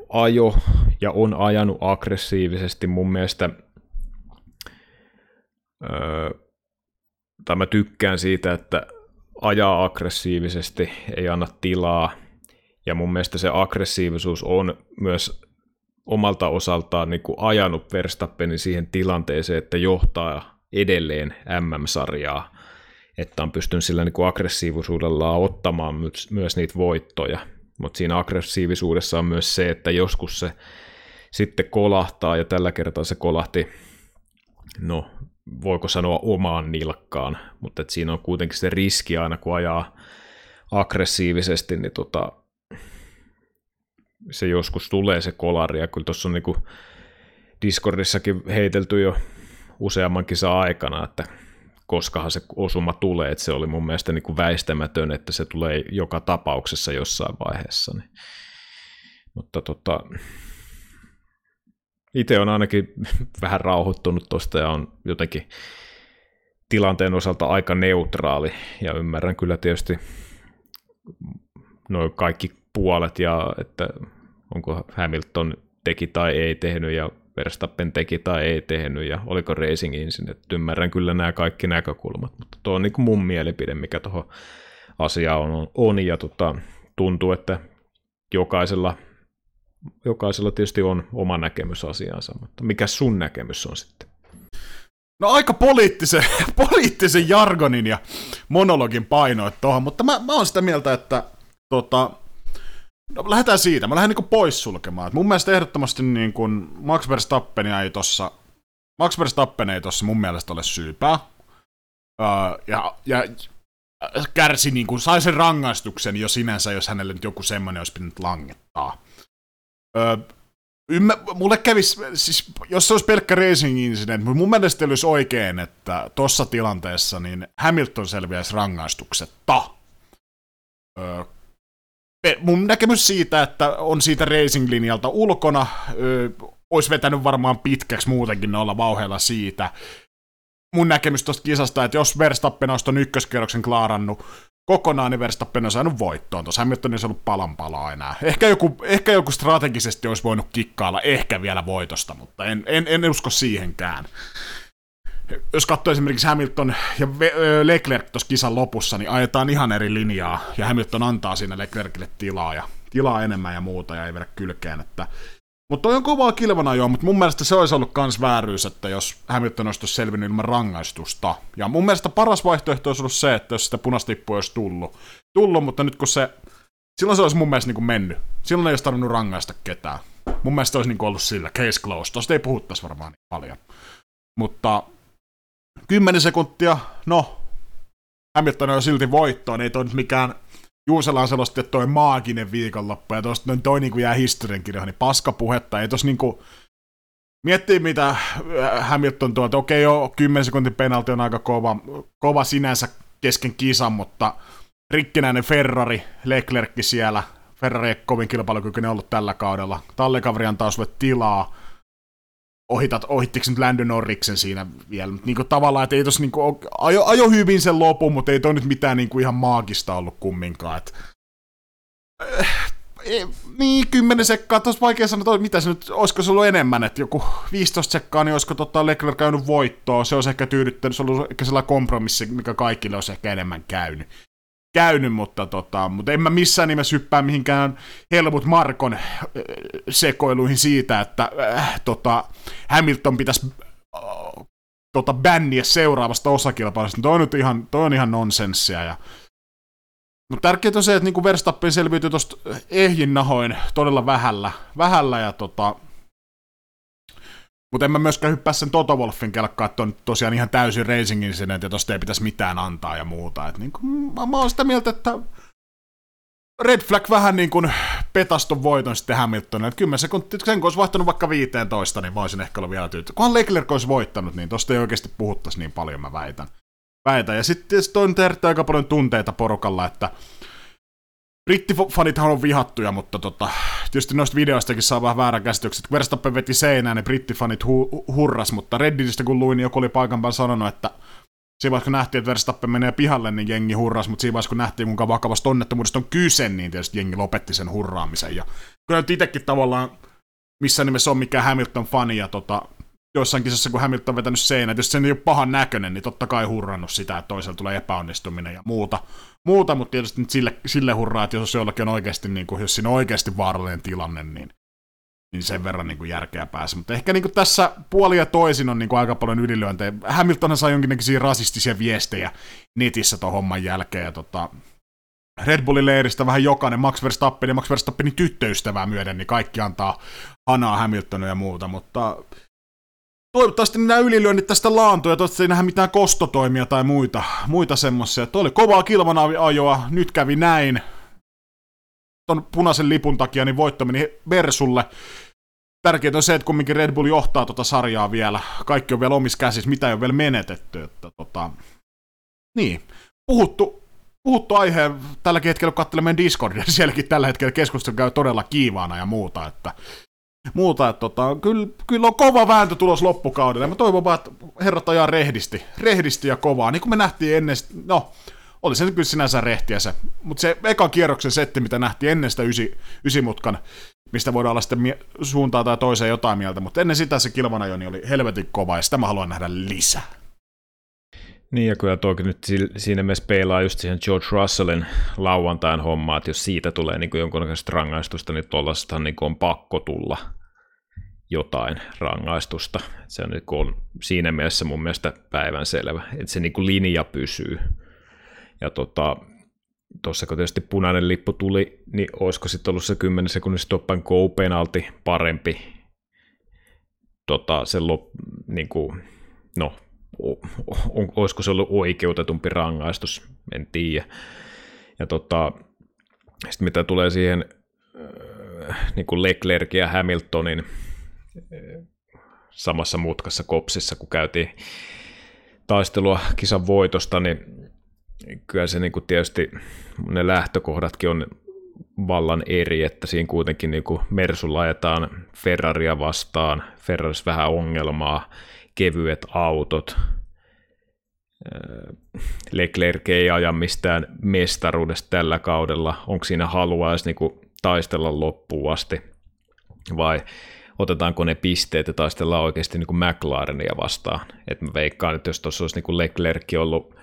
[SPEAKER 2] ajo ja on ajanut aggressiivisesti mun mielestä, tai mä tykkään siitä, että ajaa aggressiivisesti, ei anna tilaa, ja mun mielestä se aggressiivisuus on myös omalta osaltaan niin kuin ajanut Verstappenin siihen tilanteeseen, että johtaa edelleen MM-sarjaa, että on pystynyt sillä niin kuin aggressiivisuudellaan ottamaan myös, niitä voittoja. Mutta siinä aggressiivisuudessa on myös se, että joskus se sitten kolahtaa, ja tällä kertaa se kolahti, no voiko sanoa omaan nilkkaan, mutta että siinä on kuitenkin se riski aina, kun ajaa aggressiivisesti, niin tota, se joskus tulee se kolari, ja kyllä tuossa on niin Discordissakin heitelty jo useamman kisan aikana, että koskahan se osuma tulee, että se oli mun mielestä niin kuin väistämätön, että se tulee joka tapauksessa jossain vaiheessa. Niin. Mutta tota, itse on ainakin *laughs* vähän rauhoittunut tuosta ja on jotenkin tilanteen osalta aika neutraali ja ymmärrän kyllä tietysti noin kaikki puolet ja että onko Hamilton teki tai ei tehnyt ja Verstappen teki tai ei tehnyt ja oliko Racing Engine. Että ymmärrän kyllä nämä kaikki näkökulmat, mutta tuo on niin mun mielipide, mikä tuohon asiaan on, on ja tota, tuntuu, että jokaisella, jokaisella tietysti on oma näkemys asiansa, mutta mikä sun näkemys on sitten?
[SPEAKER 1] No aika poliittisen, *laughs* poliittisen jargonin ja monologin painoit tuohon, mutta mä, mä oon sitä mieltä, että tota, No, lähdetään siitä. Mä lähden niin poissulkemaan. mun mielestä ehdottomasti niin kuin Max Verstappen ei tossa, Max Verstappen ei tossa mun mielestä ole syypää. Öö, ja, ja kärsi niin kuin, sai sen rangaistuksen jo sinänsä, jos hänelle nyt joku semmoinen olisi pitänyt langettaa. Öö, ymmär, mulle kävisi, siis jos se olisi pelkkä racing incident, mun mielestä olisi oikein, että tuossa tilanteessa niin Hamilton selviäisi rangaistuksetta. Öö, mun näkemys siitä, että on siitä racing-linjalta ulkona, ö, olisi vetänyt varmaan pitkäksi muutenkin olla vauheilla siitä. Mun näkemys tuosta kisasta, että jos Verstappen olisi ton ykköskierroksen klaarannut kokonaan, niin Verstappen on saanut voittoon. Tuossa Hamilton ei ollut palan palaa enää. Ehkä joku, ehkä joku strategisesti olisi voinut kikkailla ehkä vielä voitosta, mutta en, en, en usko siihenkään jos katsoo esimerkiksi Hamilton ja Leclerc tuossa kisan lopussa, niin ajetaan ihan eri linjaa, ja Hamilton antaa siinä Leclercille tilaa, ja tilaa enemmän ja muuta, ja ei vedä kylkeen, että mutta toi on kovaa kilvana jo, mutta mun mielestä se olisi ollut kans vääryys, että jos Hamilton olisi selvinnyt ilman rangaistusta. Ja mun mielestä paras vaihtoehto olisi ollut se, että jos sitä punastippua olisi tullut. Tullut, mutta nyt kun se... Silloin se olisi mun mielestä niin kuin mennyt. Silloin ei olisi tarvinnut rangaista ketään. Mun mielestä olisi niin kuin ollut sillä case closed. Tosta ei puhuttaisi varmaan niin paljon. Mutta 10 sekuntia, no, Hamilton on silti voittoon, ei toi nyt mikään Juuselaan selosti, että toi maaginen viikonloppu, ja tosta noin toi niinku jää historiankirjoihin, niin paskapuhetta, ei tos niinku, miettii mitä äh, Hamilton tuo, että okei joo, 10 sekuntin penalti on aika kova, kova sinänsä kesken kisan, mutta rikkinäinen Ferrari, Leclerc siellä, Ferrari ei kovin kilpailukykyinen ollut tällä kaudella, tallekaveri antaa sulle tilaa, ohitat, ohittiko nyt Landon Norriksen siinä vielä. Niin kuin tavallaan, että ei tos niin kuin, ajo, ajo hyvin sen lopun, mutta ei toi nyt mitään niin kuin ihan maagista ollut kumminkaan. Että, äh, niin, 10 sekkaa, tuossa vaikea sanoa, mitä se nyt, olisiko se ollut enemmän, että joku 15 sekkaa, niin olisiko tota Leclerc käynyt voittoa, se olisi ehkä tyydyttänyt, se olisi ollut ehkä sellainen kompromissi, mikä kaikille olisi ehkä enemmän käynyt käynyt, mutta, tota, mutta en mä missään nimessä hyppää mihinkään Helmut Markon äh, sekoiluihin siitä, että äh, tota, Hamilton pitäisi äh, tota, bänniä seuraavasta osakilpailusta. Toi on nyt ihan, toi on ihan nonsenssia. Ja, no, tärkeintä on se, että niin Verstappen selviytyi tuosta ehjin nahoin todella vähällä, vähällä ja tota, mutta en mä myöskään hyppää sen Toto Wolfin kelkkaan, että on tosiaan ihan täysin racing incident, ja tosta ei pitäisi mitään antaa ja muuta. Et niin kuin, mä, mä oon sitä mieltä, että Red Flag vähän niin kuin petastun voiton sitten Hamiltonille. Että 10 sekuntia, sen kun olisi vaihtanut vaikka 15, niin mä olisin ehkä ollut vielä tyytyväinen. Kunhan Leclerc olisi voittanut, niin tosta ei oikeasti puhuttaisi niin paljon, mä väitän. väitän. Ja sitten on herättää aika paljon tunteita porukalla, että brittifanithan on vihattuja, mutta tota, tietysti noista videoistakin saa vähän väärän käsityksen. Kun Verstappen veti seinään, niin brittifanit hu- hurras, mutta Redditistä kun luin, niin joku oli paikan päällä sanonut, että siinä vaiheessa kun nähtiin, että Verstappen menee pihalle, niin jengi hurras, mutta siinä vaiheessa kun nähtiin, kuinka vakavasta onnettomuudesta on kyse, niin tietysti jengi lopetti sen hurraamisen. Ja kyllä nyt itsekin tavallaan missä nimessä on mikään Hamilton-fani, ja tota, joissain kisassa, kun Hamilton on vetänyt seinät, jos se ei ole pahan näköinen, niin totta kai hurrannut sitä, että toisella tulee epäonnistuminen ja muuta. Muuta mutta tietysti nyt sille, sille hurraa, että jos jollakin on oikeasti, niin kuin, jos siinä on oikeasti vaarallinen tilanne, niin, niin sen verran niin kuin järkeä pääse. Mutta ehkä niin kuin tässä puoli ja toisin on niin kuin aika paljon ylilyöntejä. Hamilton sai jonkinnäköisiä rasistisia viestejä netissä tuon homman jälkeen, ja tota, Red Bullin leiristä vähän jokainen, Max Verstappen ja Max Verstappenin tyttöystävää myöden, niin kaikki antaa hanaa Hamiltonia ja muuta, mutta toivottavasti nämä ylilyönnit tästä laantuu ja toivottavasti ei nähdä mitään kostotoimia tai muita, muita semmoisia. Tuo oli kovaa kilman ajoa, nyt kävi näin. Tuon punaisen lipun takia niin voitto meni Versulle. Tärkeintä on se, että kumminkin Red Bull johtaa tuota sarjaa vielä. Kaikki on vielä omissa käsissä, mitä ei ole vielä menetetty. Että, tota... Niin, puhuttu, puhuttu aiheen tälläkin hetkellä, kun katselee meidän Discordia, *laughs* sielläkin tällä hetkellä keskustelu käy todella kiivaana ja muuta, että muuta, että tota, kyllä, kyllä on kova vääntö tulos loppukaudelle. Mä toivon vaan, että herrat ajaa rehdisti, rehdisti ja kovaa, niin kuin me nähtiin ennen, no, oli se kyllä sinänsä rehtiä se, mutta se ekan kierroksen setti, mitä nähtiin ennen sitä ysi, ysimutkan, mistä voidaan olla sitten mie- suuntaan tai toiseen jotain mieltä, mutta ennen sitä se kilvanajoni oli helvetin kova, ja sitä mä haluan nähdä lisää.
[SPEAKER 2] Niin, ja kyllä toki nyt siinä mielessä peilaa just siihen George Russellin lauantain hommaa, että jos siitä tulee niin jonkunnäköistä rangaistusta, niin tuollaista niin on pakko tulla jotain rangaistusta. Se on, niin on siinä mielessä mun mielestä päivänselvä, että se niin linja pysyy. Ja tota, tuossa kun tietysti punainen lippu tuli, niin olisiko sitten ollut se 10 sekunnin stop go penalti parempi tota, se lop, niin kuin, no, on, olisiko se ollut oikeutetumpi rangaistus, en tiedä. Ja tota, sitten mitä tulee siihen äh, niin kuin Leclerc ja Hamiltonin äh, samassa mutkassa kopsissa, kun käytiin taistelua kisan voitosta, niin kyllä se niin kuin tietysti ne lähtökohdatkin on vallan eri, että siinä kuitenkin niin kuin Mersulla ajetaan Ferraria vastaan, Ferraris vähän ongelmaa, kevyet autot. Leclerc ei aja mistään mestaruudesta tällä kaudella. Onko siinä halua edes niinku taistella loppuun asti? Vai otetaanko ne pisteet ja taistellaan oikeasti niin kuin McLarenia vastaan? Et mä veikkaan, että jos tuossa olisi niin Leclerc ollut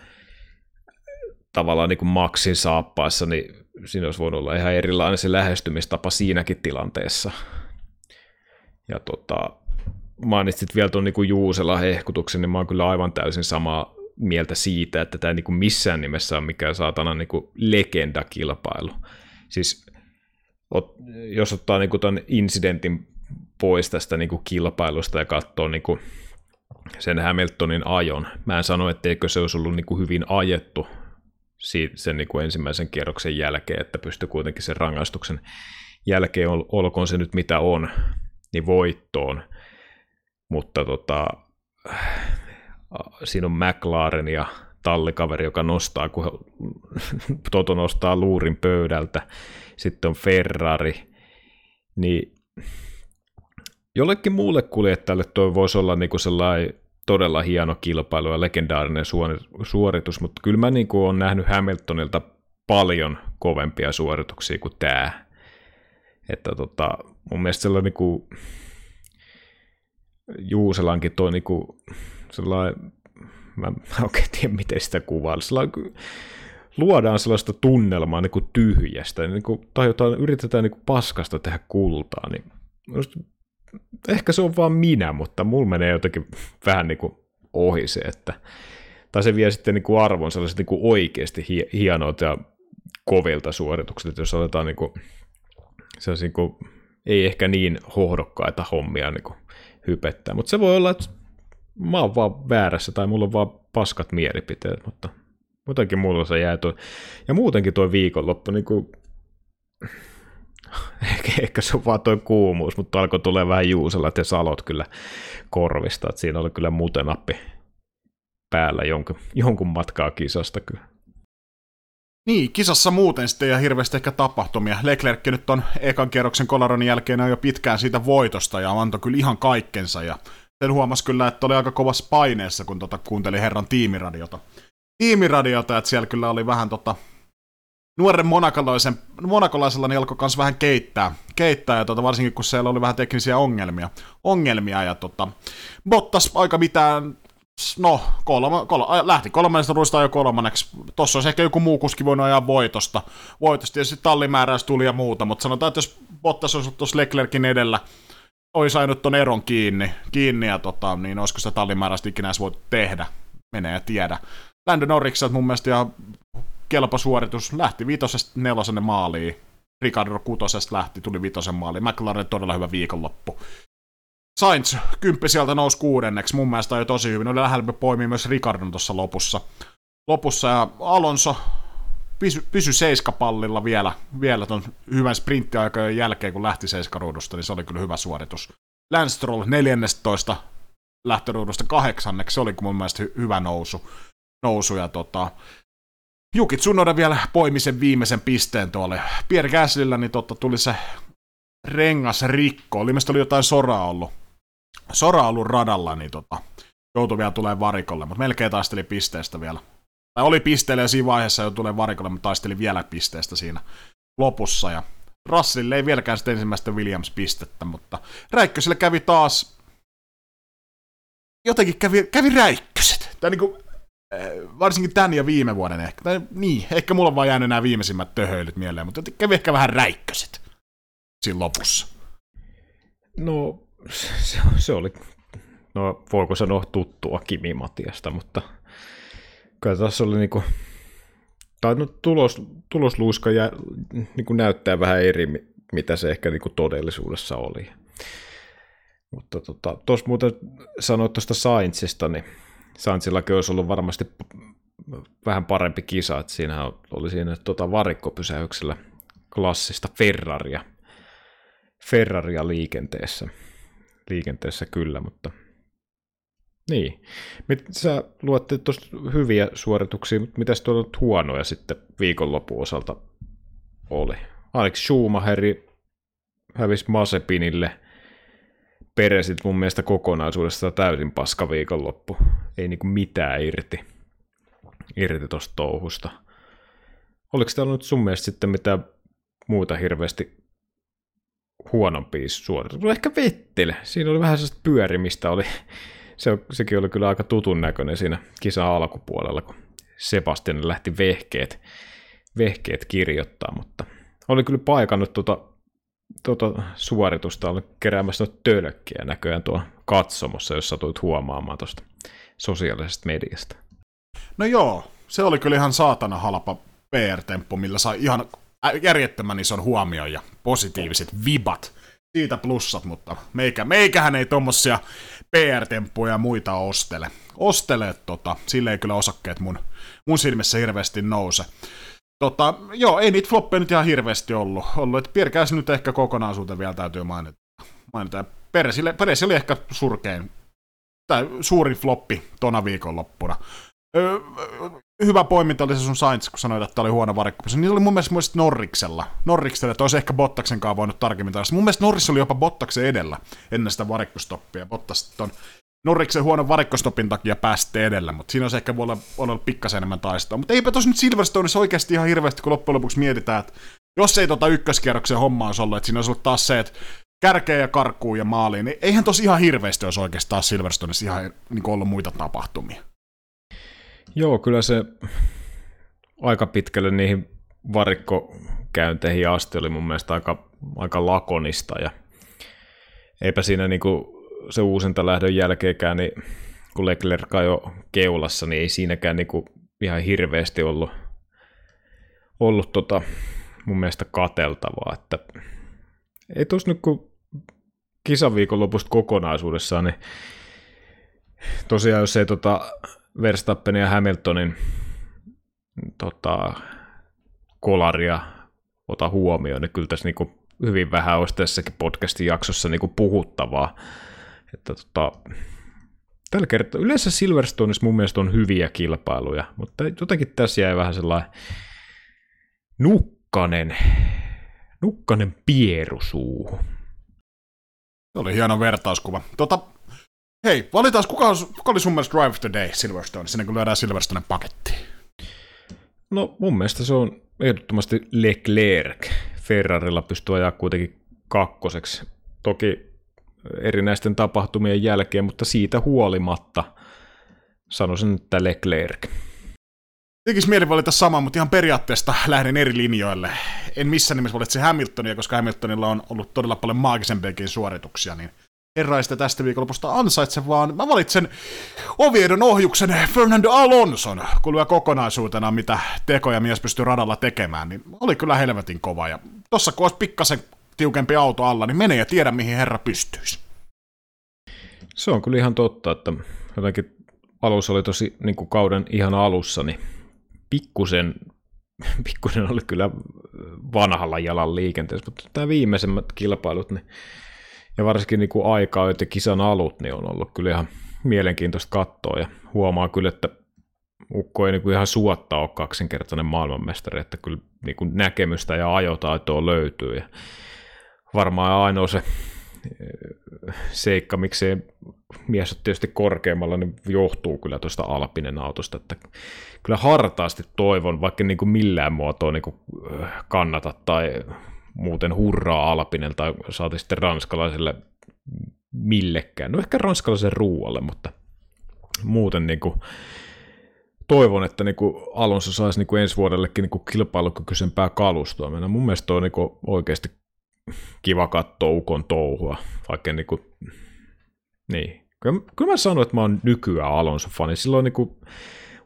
[SPEAKER 2] tavallaan niin kuin Maxin saappaissa, niin siinä olisi voinut olla ihan erilainen se lähestymistapa siinäkin tilanteessa. Ja tota, mainitsit vielä tuon niin Juusela hehkutuksen, niin mä oon kyllä aivan täysin samaa mieltä siitä, että tämä ei niin missään nimessä on mikään saatana niin legendakilpailu. Siis ot, jos ottaa niin tuon incidentin pois tästä niin kilpailusta ja katsoo niin sen Hamiltonin ajon, mä en sano, etteikö se olisi ollut niin hyvin ajettu sen niin ensimmäisen kierroksen jälkeen, että pystyi kuitenkin sen rangaistuksen jälkeen, olkoon se nyt mitä on, niin voittoon mutta tota, siinä on McLaren ja tallikaveri, joka nostaa, kun *laughs* Toto nostaa luurin pöydältä, sitten on Ferrari, niin jollekin muulle kuljettajalle toi voisi olla niinku sellainen todella hieno kilpailu ja legendaarinen suoritus, mutta kyllä mä niinku olen nähnyt Hamiltonilta paljon kovempia suorituksia kuin tämä. Että tota, mun mielestä sellainen niinku, Juuselankin toi niinku sellainen, mä en *laughs* oikein tiedä miten sitä kuvaa, sellainen, luodaan sellaista tunnelmaa niin kuin tyhjästä, niin kuin, tai jotain, yritetään niin kuin paskasta tehdä kultaa, niin just, ehkä se on vaan minä, mutta mulla menee jotenkin *laughs* vähän niin kuin ohi se, että tai se vie sitten niin kuin arvon sellaiset niin kuin oikeasti hienot ja kovilta suoritukset, jos otetaan niin kuin, niin kuin, ei ehkä niin hohdokkaita hommia niin kuin hypettää. Mutta se voi olla, että mä oon vaan väärässä tai mulla on vaan paskat mielipiteet, mutta jotenkin mulla se jää toi. Ja muutenkin toi viikonloppu, niin kuin... *laughs* ehkä, ehkä se on vaan toi kuumuus, mutta alkoi tulee vähän juuselat ja salot kyllä korvista, että siinä oli kyllä mutenappi päällä jonkun, jonkun matkaa kisasta kyllä.
[SPEAKER 1] Niin, kisassa muuten sitten ja hirveästi ehkä tapahtumia. Leclerc nyt on ekan kierroksen kolaronin jälkeen jo pitkään siitä voitosta ja antoi kyllä ihan kaikkensa ja sen huomasi kyllä, että oli aika kovassa paineessa, kun tota kuunteli herran tiimiradiota. Tiimiradiota, että siellä kyllä oli vähän tota, nuoren monakolaisen, monakolaisella niin alkoi myös vähän keittää, keittää ja tota, varsinkin kun siellä oli vähän teknisiä ongelmia, ongelmia ja tota, Bottas aika mitään no, kolma, kolma, lähti kolmannesta ruista jo kolmanneksi. Tossa olisi ehkä joku muu kuski voinut ajaa voitosta. Voitosta ja sitten tallimääräys tuli ja muuta, mutta sanotaan, että jos Bottas olisi tuossa Leclerkin edellä, olisi saanut ton eron kiinni, kiinni ja tota, niin olisiko sitä tallimääräistä ikinä edes voitu tehdä. Menee ja tiedä. Lando Norrikselta mun mielestä ihan kelpo suoritus. Lähti vitosesta nelosenne maaliin. Ricardo kutosesta lähti, tuli vitosen maaliin. McLaren todella hyvä viikonloppu. Sainz, kymppi sieltä nousi kuudenneksi, mun mielestä oli tosi hyvin. Oli lähellä poimia myös Ricardon tuossa lopussa. Lopussa ja Alonso pysy, pysy seiskapallilla vielä, vielä ton hyvän sprinttiaikojen jälkeen, kun lähti seiskaruudusta, niin se oli kyllä hyvä suoritus. Lance Stroll 14 lähtöruudusta kahdeksanneksi, se oli mun mielestä hy- hyvä nousu. nousu ja tota, Juki Tsunoda vielä poimi sen viimeisen pisteen tuolle. Pierre Gaslyllä niin totta, tuli se rengas rikko. Oli oli jotain soraa ollut. Sora ollut radalla, niin tota, joutui vielä tulee varikolle, mutta melkein taisteli pisteestä vielä. Tai oli pisteellä ja siinä vaiheessa jo tulee varikolle, mutta taisteli vielä pisteestä siinä lopussa. Ja Russellille ei vieläkään sitten ensimmäistä Williams-pistettä, mutta Räikkösille kävi taas jotenkin kävi, kävi räikköset. Tai niinku, varsinkin tän ja viime vuoden ehkä. Tai niin, ehkä mulla on vaan jäänyt nämä viimeisimmät töhöilyt mieleen, mutta kävi ehkä vähän räikköset siinä lopussa.
[SPEAKER 2] No, *laughs* se, se oli, no voiko sanoa tuttua Kimi Matiasta, mutta kyllä tässä oli niinku, tai no tulos, tulosluiska ja, niinku näyttää vähän eri, mitä se ehkä niinku todellisuudessa oli. Mutta tuossa tota, muuten sanoit tuosta Sainzista, niin Sainzillakin olisi ollut varmasti vähän parempi kisa, että siinä oli siinä tota varikkopysäyksellä klassista Ferraria, Ferraria liikenteessä liikenteessä kyllä, mutta niin. Sä luotte tuosta hyviä suorituksia, mutta mitäs tuolla huonoja sitten viikonlopun osalta oli? Alex Schumacheri hävisi Masepinille. Peresit mun mielestä kokonaisuudesta täysin paska viikonloppu. Ei niinku mitään irti, irti tuosta touhusta. Oliko täällä nyt sun mielestä sitten mitään muuta hirveästi huonompi suoritus. Ehkä Vettele. Siinä oli vähän sellaista pyörimistä. Oli, se, sekin oli kyllä aika tutun näköinen siinä kisa alkupuolella, kun Sebastian lähti vehkeet, vehkeet kirjoittaa, mutta oli kyllä paikannut tuota, tuota suoritusta, oli keräämässä tölkkiä näköjään tuolla katsomossa, jos satuit huomaamaan tuosta sosiaalisesta mediasta.
[SPEAKER 1] No joo, se oli kyllä ihan saatana halpa PR-temppu, millä sai ihan järjettömän ison huomioon ja positiiviset vibat. Siitä plussat, mutta meikä, meikähän ei tommosia PR-temppuja ja muita ostele. Ostele, tota, sille ei kyllä osakkeet mun, mun silmissä hirveästi nouse. Tota, joo, ei niitä floppeja nyt ihan hirveästi ollut. ollut että Pierre nyt ehkä kokonaisuuteen vielä täytyy mainita. mainita. Peresille, Peres oli ehkä surkein, tai suurin floppi tona viikonloppuna. Öö, hyvä poiminta oli se sun Sainz, kun sanoit, että oli huono varikko. Niin oli mun mielestä myös Norriksella. Norriksella, että olisi ehkä Bottaksen kanssa voinut tarkemmin tarkastaa. Mun mielestä Norris oli jopa Bottaksen edellä ennen sitä varikkostoppia. Bottas ton Norriksen huonon varikkostopin takia päästi edellä, mutta siinä olisi ehkä voi olla, olla pikkasen enemmän taistaa. Mutta eipä tos nyt Silverstoneissa oikeasti ihan hirveästi, kun loppujen lopuksi mietitään, että jos ei tota ykköskierroksen homma olisi ollut, että siinä olisi ollut taas se, että kärkeä ja karkuun ja maaliin, niin eihän tosi ihan hirveästi olisi oikeastaan Silverstoneissa ihan niin ollut muita tapahtumia.
[SPEAKER 2] Joo, kyllä se aika pitkälle niihin varikkokäynteihin asti oli mun mielestä aika, aika lakonista ja eipä siinä niinku se uusinta lähdön jälkeenkään, niin kun Leclerc jo keulassa, niin ei siinäkään niinku ihan hirveästi ollut, ollut tota, mun mielestä kateltavaa, että ei tuossa nyt kun kisaviikon lopusta kokonaisuudessaan, niin tosiaan jos ei tota Verstappenin ja Hamiltonin tota, kolaria ota huomioon, niin kyllä tässä niin hyvin vähän olisi tässäkin podcastin jaksossa niin puhuttavaa. Että tota, tällä kertaa, yleensä Silverstoneissa mun mielestä on hyviä kilpailuja, mutta jotenkin tässä jäi vähän sellainen nukkanen, nukkanen pieru.
[SPEAKER 1] Se oli hieno vertauskuva. Tota, Hei, valitaan, kuka, kuka oli sun mielestä Drive of the Day Silverstone, sinne kun lyödään Silverstone pakettiin?
[SPEAKER 2] No mun mielestä se on ehdottomasti Leclerc. Ferrarilla pystyy ajaa kuitenkin kakkoseksi. Toki erinäisten tapahtumien jälkeen, mutta siitä huolimatta sanoisin, että Leclerc.
[SPEAKER 1] Tekisi mieli valita sama, mutta ihan periaatteesta lähden eri linjoille. En missään nimessä valitse Hamiltonia, koska Hamiltonilla on ollut todella paljon maagisempiakin suorituksia, niin herra sitä tästä viikonlopusta ansaitse, vaan mä valitsen Oviedon ohjuksen Fernando Alonson, kun lyö kokonaisuutena, mitä tekoja mies pystyy radalla tekemään, niin oli kyllä helvetin kova. Ja tossa kun olisi pikkasen tiukempi auto alla, niin menee ja tiedä, mihin herra pystyisi.
[SPEAKER 2] Se on kyllä ihan totta, että jotenkin alussa oli tosi niin kuin kauden ihan alussa, niin pikkusen, *laughs* pikkusen oli kyllä vanhalla jalan liikenteessä, mutta tämä viimeisemmät kilpailut, niin, ja varsinkin niin kuin aikaa ja kisan alut, niin on ollut kyllä ihan mielenkiintoista katsoa, ja huomaa kyllä, että Ukko ei niin kuin ihan suotta ole kaksinkertainen maailmanmestari, että kyllä niin kuin näkemystä ja ajotaitoa löytyy, ja varmaan ainoa se seikka, miksei mies on tietysti korkeammalla, niin johtuu kyllä tuosta Alpinen autosta, että kyllä hartaasti toivon, vaikka niin kuin millään muotoa niin kuin kannata tai muuten hurraa Alpinen tai saati sitten ranskalaiselle millekään. No ehkä ranskalaisen ruualle, mutta muuten niin kuin toivon, että niin kuin Alonso saisi niin kuin ensi vuodellekin niin kuin kilpailukykyisempää kalustoa. Meillä mun mielestä on niin kuin oikeasti kiva katsoa Ukon touhua, vaikka niin kuin, niin. Kyllä, kyllä mä sanon, että mä oon nykyään Alonso-fani. Silloin niin kuin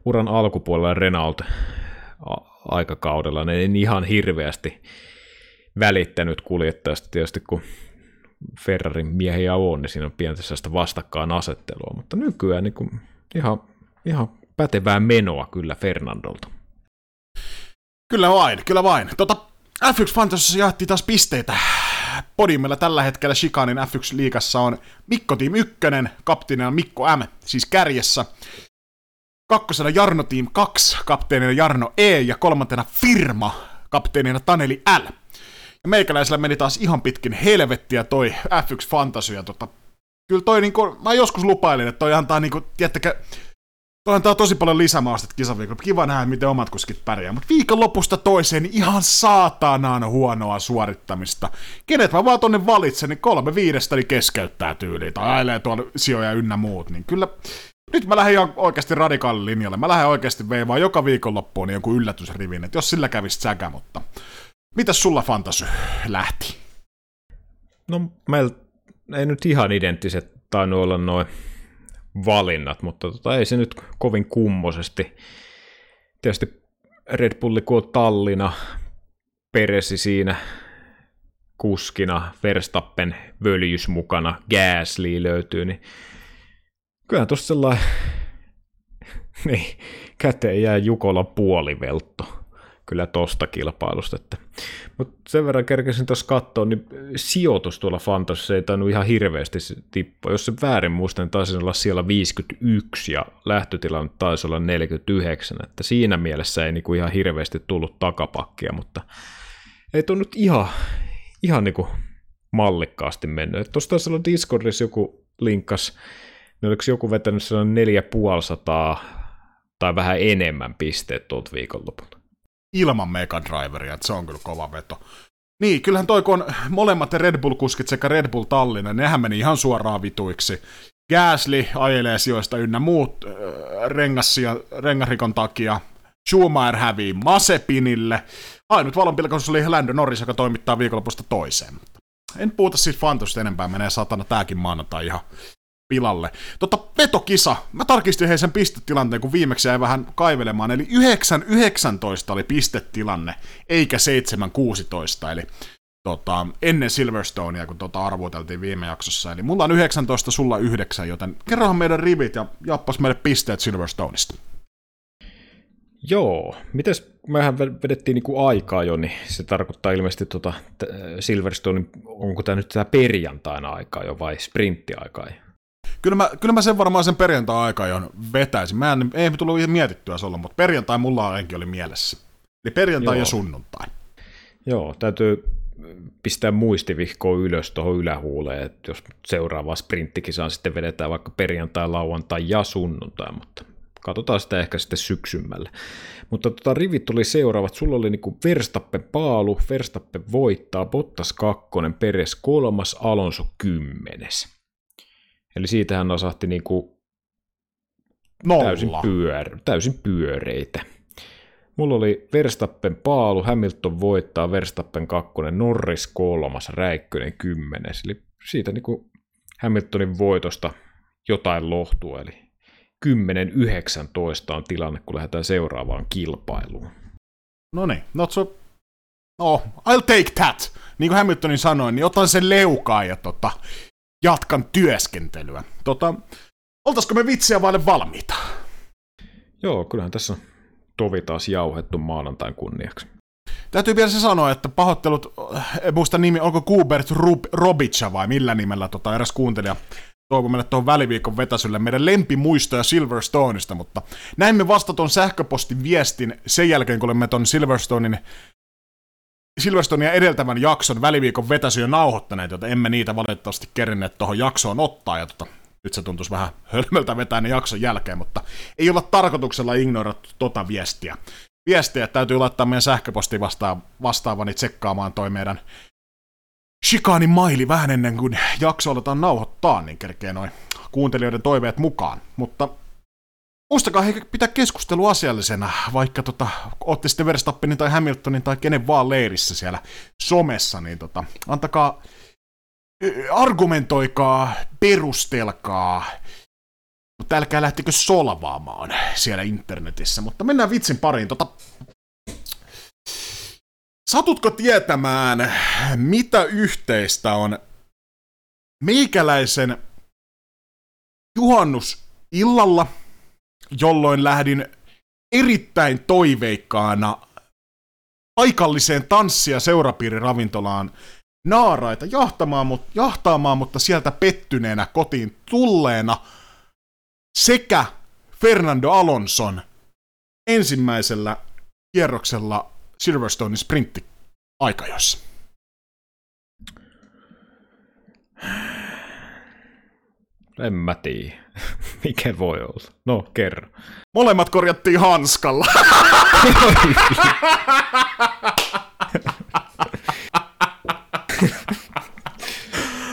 [SPEAKER 2] uran alkupuolella Renault aikakaudella, ne en ihan hirveästi välittänyt kuljettajasta tietysti, kun Ferrarin miehiä on, niin siinä on pientä sellaista vastakkaan asettelua, mutta nykyään niin kuin ihan, ihan pätevää menoa kyllä Fernandolta.
[SPEAKER 1] Kyllä vain, kyllä vain. Tota, F1 Fantasyssa jaettiin taas pisteitä. Podiumilla tällä hetkellä Shikanin F1-liigassa on Mikko Team 1, kapteenina Mikko M, siis kärjessä. Kakkosena Jarno Team 2, kapteenina Jarno E ja kolmantena Firma, kapteenina Taneli L. Ja meikäläisellä meni taas ihan pitkin helvettiä toi F1 Fantasy ja tota, kyllä toi niinku, mä joskus lupailin, että toi antaa niinku, tiettäkö, Toi antaa tosi paljon lisämaastet kisaviikolla. Kiva nähdä, miten omat kuskit pärjää. Mutta viikonlopusta toiseen niin ihan saatanaan huonoa suorittamista. Kenet mä vaan tonne valitsen, niin kolme viidestä niin keskeyttää tyyliin. Tai ailee tuolla sijoja ynnä muut. Niin kyllä nyt mä lähden ihan oikeasti radikaalin linjalle. Mä lähden oikeasti veivaan joka viikonloppuun niin joku yllätysrivin, että jos sillä kävisi säkä, mutta mitäs sulla fantasy lähti?
[SPEAKER 2] No meillä ei nyt ihan identtiset tainnut olla noin valinnat, mutta tota, ei se nyt kovin kummosesti. Tietysti Red Bulli kun on Tallina, Peresi siinä kuskina, Verstappen völjys mukana, Gasly löytyy, niin kyllähän tuossa sellainen *laughs* niin, käteen jää Jukola puoliveltto kyllä tosta kilpailusta. Että. Mutta sen verran kerkesin tuossa katsoa, niin sijoitus tuolla Fantasissa ei tainnut ihan hirveästi tippua. Jos se väärin muistan, niin taisi olla siellä 51 ja lähtötilanne taisi olla 49, että siinä mielessä ei niinku ihan hirveästi tullut takapakkia, mutta ei tuo nyt ihan, ihan niinku mallikkaasti mennyt. Tuossa taisi olla Discordissa joku linkkas, niin oliko joku vetänyt sellainen 4500 tai vähän enemmän pisteet tuolta viikonlopulta
[SPEAKER 1] ilman Mega Driveria, että se on kyllä kova veto. Niin, kyllähän toi kun molemmat Red Bull-kuskit sekä Red Bull Tallinna, nehän meni ihan suoraan vituiksi. Gasly ajelee sijoista ynnä muut äh, rengassia, rengarikon takia. Schumacher hävii Masepinille. Ainut valonpilkaisuus oli Lando Norris, joka toimittaa viikonlopusta toiseen. En puhuta siitä Fantusta enempää, menee satana tääkin maanantai ihan pilalle. Totta, petokisa. Mä tarkistin heidän sen pistetilanteen, kun viimeksi jäi vähän kaivelemaan. Eli 9-19 oli pistetilanne, eikä 7-16. Eli tota, ennen Silverstonea, kun tota arvoteltiin viime jaksossa. Eli mulla on 19, sulla 9, joten kerrohan meidän rivit ja jappas meille pisteet Silverstoneista.
[SPEAKER 2] Joo, mites mehän vedettiin niinku aikaa jo, niin se tarkoittaa ilmeisesti tota Silverstone, onko tämä nyt tämä perjantaina aikaa jo vai sprinttiaikaa?
[SPEAKER 1] Kyllä mä, kyllä mä sen varmaan sen perjantai-aika jo vetäisin. Mä en, ei tullut mietittyä sulla, mutta perjantai mulla ainakin oli mielessä. Eli perjantai Joo. ja sunnuntai.
[SPEAKER 2] Joo, täytyy pistää muistivihkoa ylös tuohon ylähuuleen, että jos seuraava sprinttikisa sitten vedetään vaikka perjantai, lauantai ja sunnuntai, mutta katsotaan sitä ehkä sitten syksymmälle. Mutta tota, rivit oli seuraavat. Sulla oli niinku Verstappen paalu, Verstappen voittaa, Bottas kakkonen, Peres kolmas, Alonso kymmenes. Eli siitähän osahti niinku täysin, pyör, täysin pyöreitä. Mulla oli Verstappen paalu, Hamilton voittaa, Verstappen kakkonen, Norris kolmas, Räikkönen kymmenes. Eli siitä niinku Hamiltonin voitosta jotain lohtua, eli 10-19 on tilanne, kun lähdetään seuraavaan kilpailuun.
[SPEAKER 1] No niin, not so... No, I'll take that! Niin kuin Hamiltonin sanoi, niin otan sen leukaa ja tota, jatkan työskentelyä. Tota, oltaisiko me vitsiä vaille valmiita?
[SPEAKER 2] Joo, kyllähän tässä on tovi taas jauhettu maanantain kunniaksi.
[SPEAKER 1] Täytyy vielä se sanoa, että pahoittelut, en muista nimi, onko Kubert Rub- Robicha vai millä nimellä tota, eräs kuuntelija toivon meille tuohon väliviikon vetäsylle meidän lempimuistoja Silverstoneista, mutta näimme vasta tuon sähköpostin viestin sen jälkeen, kun olemme tuon Silverstonein Silverstoneia edeltävän jakson väliviikon vetäsyjä nauhoittaneet, joten emme niitä valitettavasti kerinneet tuohon jaksoon ottaa, ja tota, nyt se tuntuisi vähän *laughs* hölmöltä vetää ne jakson jälkeen, mutta ei olla tarkoituksella ignorattu tota viestiä. Viestiä täytyy laittaa meidän sähköposti vastaan, vastaavani tsekkaamaan toi meidän shikaanin maili vähän ennen kuin jakso aletaan nauhoittaa, niin kerkee noin kuuntelijoiden toiveet mukaan. Mutta muistakaa he pitää keskustelu asiallisena, vaikka tota, ootte sitten Verstappenin tai Hamiltonin tai kenen vaan leirissä siellä somessa, niin tota, antakaa, argumentoikaa, perustelkaa, mutta älkää lähtikö solvaamaan siellä internetissä. Mutta mennään vitsin pariin. Tota, Satutko tietämään, mitä yhteistä on meikäläisen juhannusillalla, jolloin lähdin erittäin toiveikkaana paikalliseen tanssi- ja seurapiiriravintolaan naaraita jahtamaan, mutta, jahtaamaan, mutta sieltä pettyneenä kotiin tulleena sekä Fernando Alonson ensimmäisellä kierroksella Silverstonein sprintti aikajossa?
[SPEAKER 2] En mä tiedä. *laughs* Mikä voi olla? No, kerro.
[SPEAKER 1] Molemmat korjattiin hanskalla. *laughs*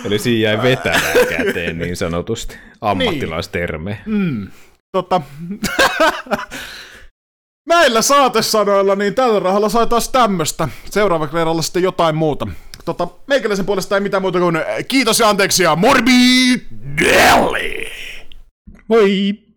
[SPEAKER 2] Eli siinä jäi vetänään käteen niin sanotusti. Ammattilaisterme.
[SPEAKER 1] Niin. Mm. Tota, *laughs* Näillä saatesanoilla, niin tällä rahalla sai taas tämmöstä. Seuraava kerralla sitten jotain muuta. Tota, meikäläisen puolesta ei mitään muuta kuin kiitos ja anteeksi ja morbidelli!
[SPEAKER 2] Oi!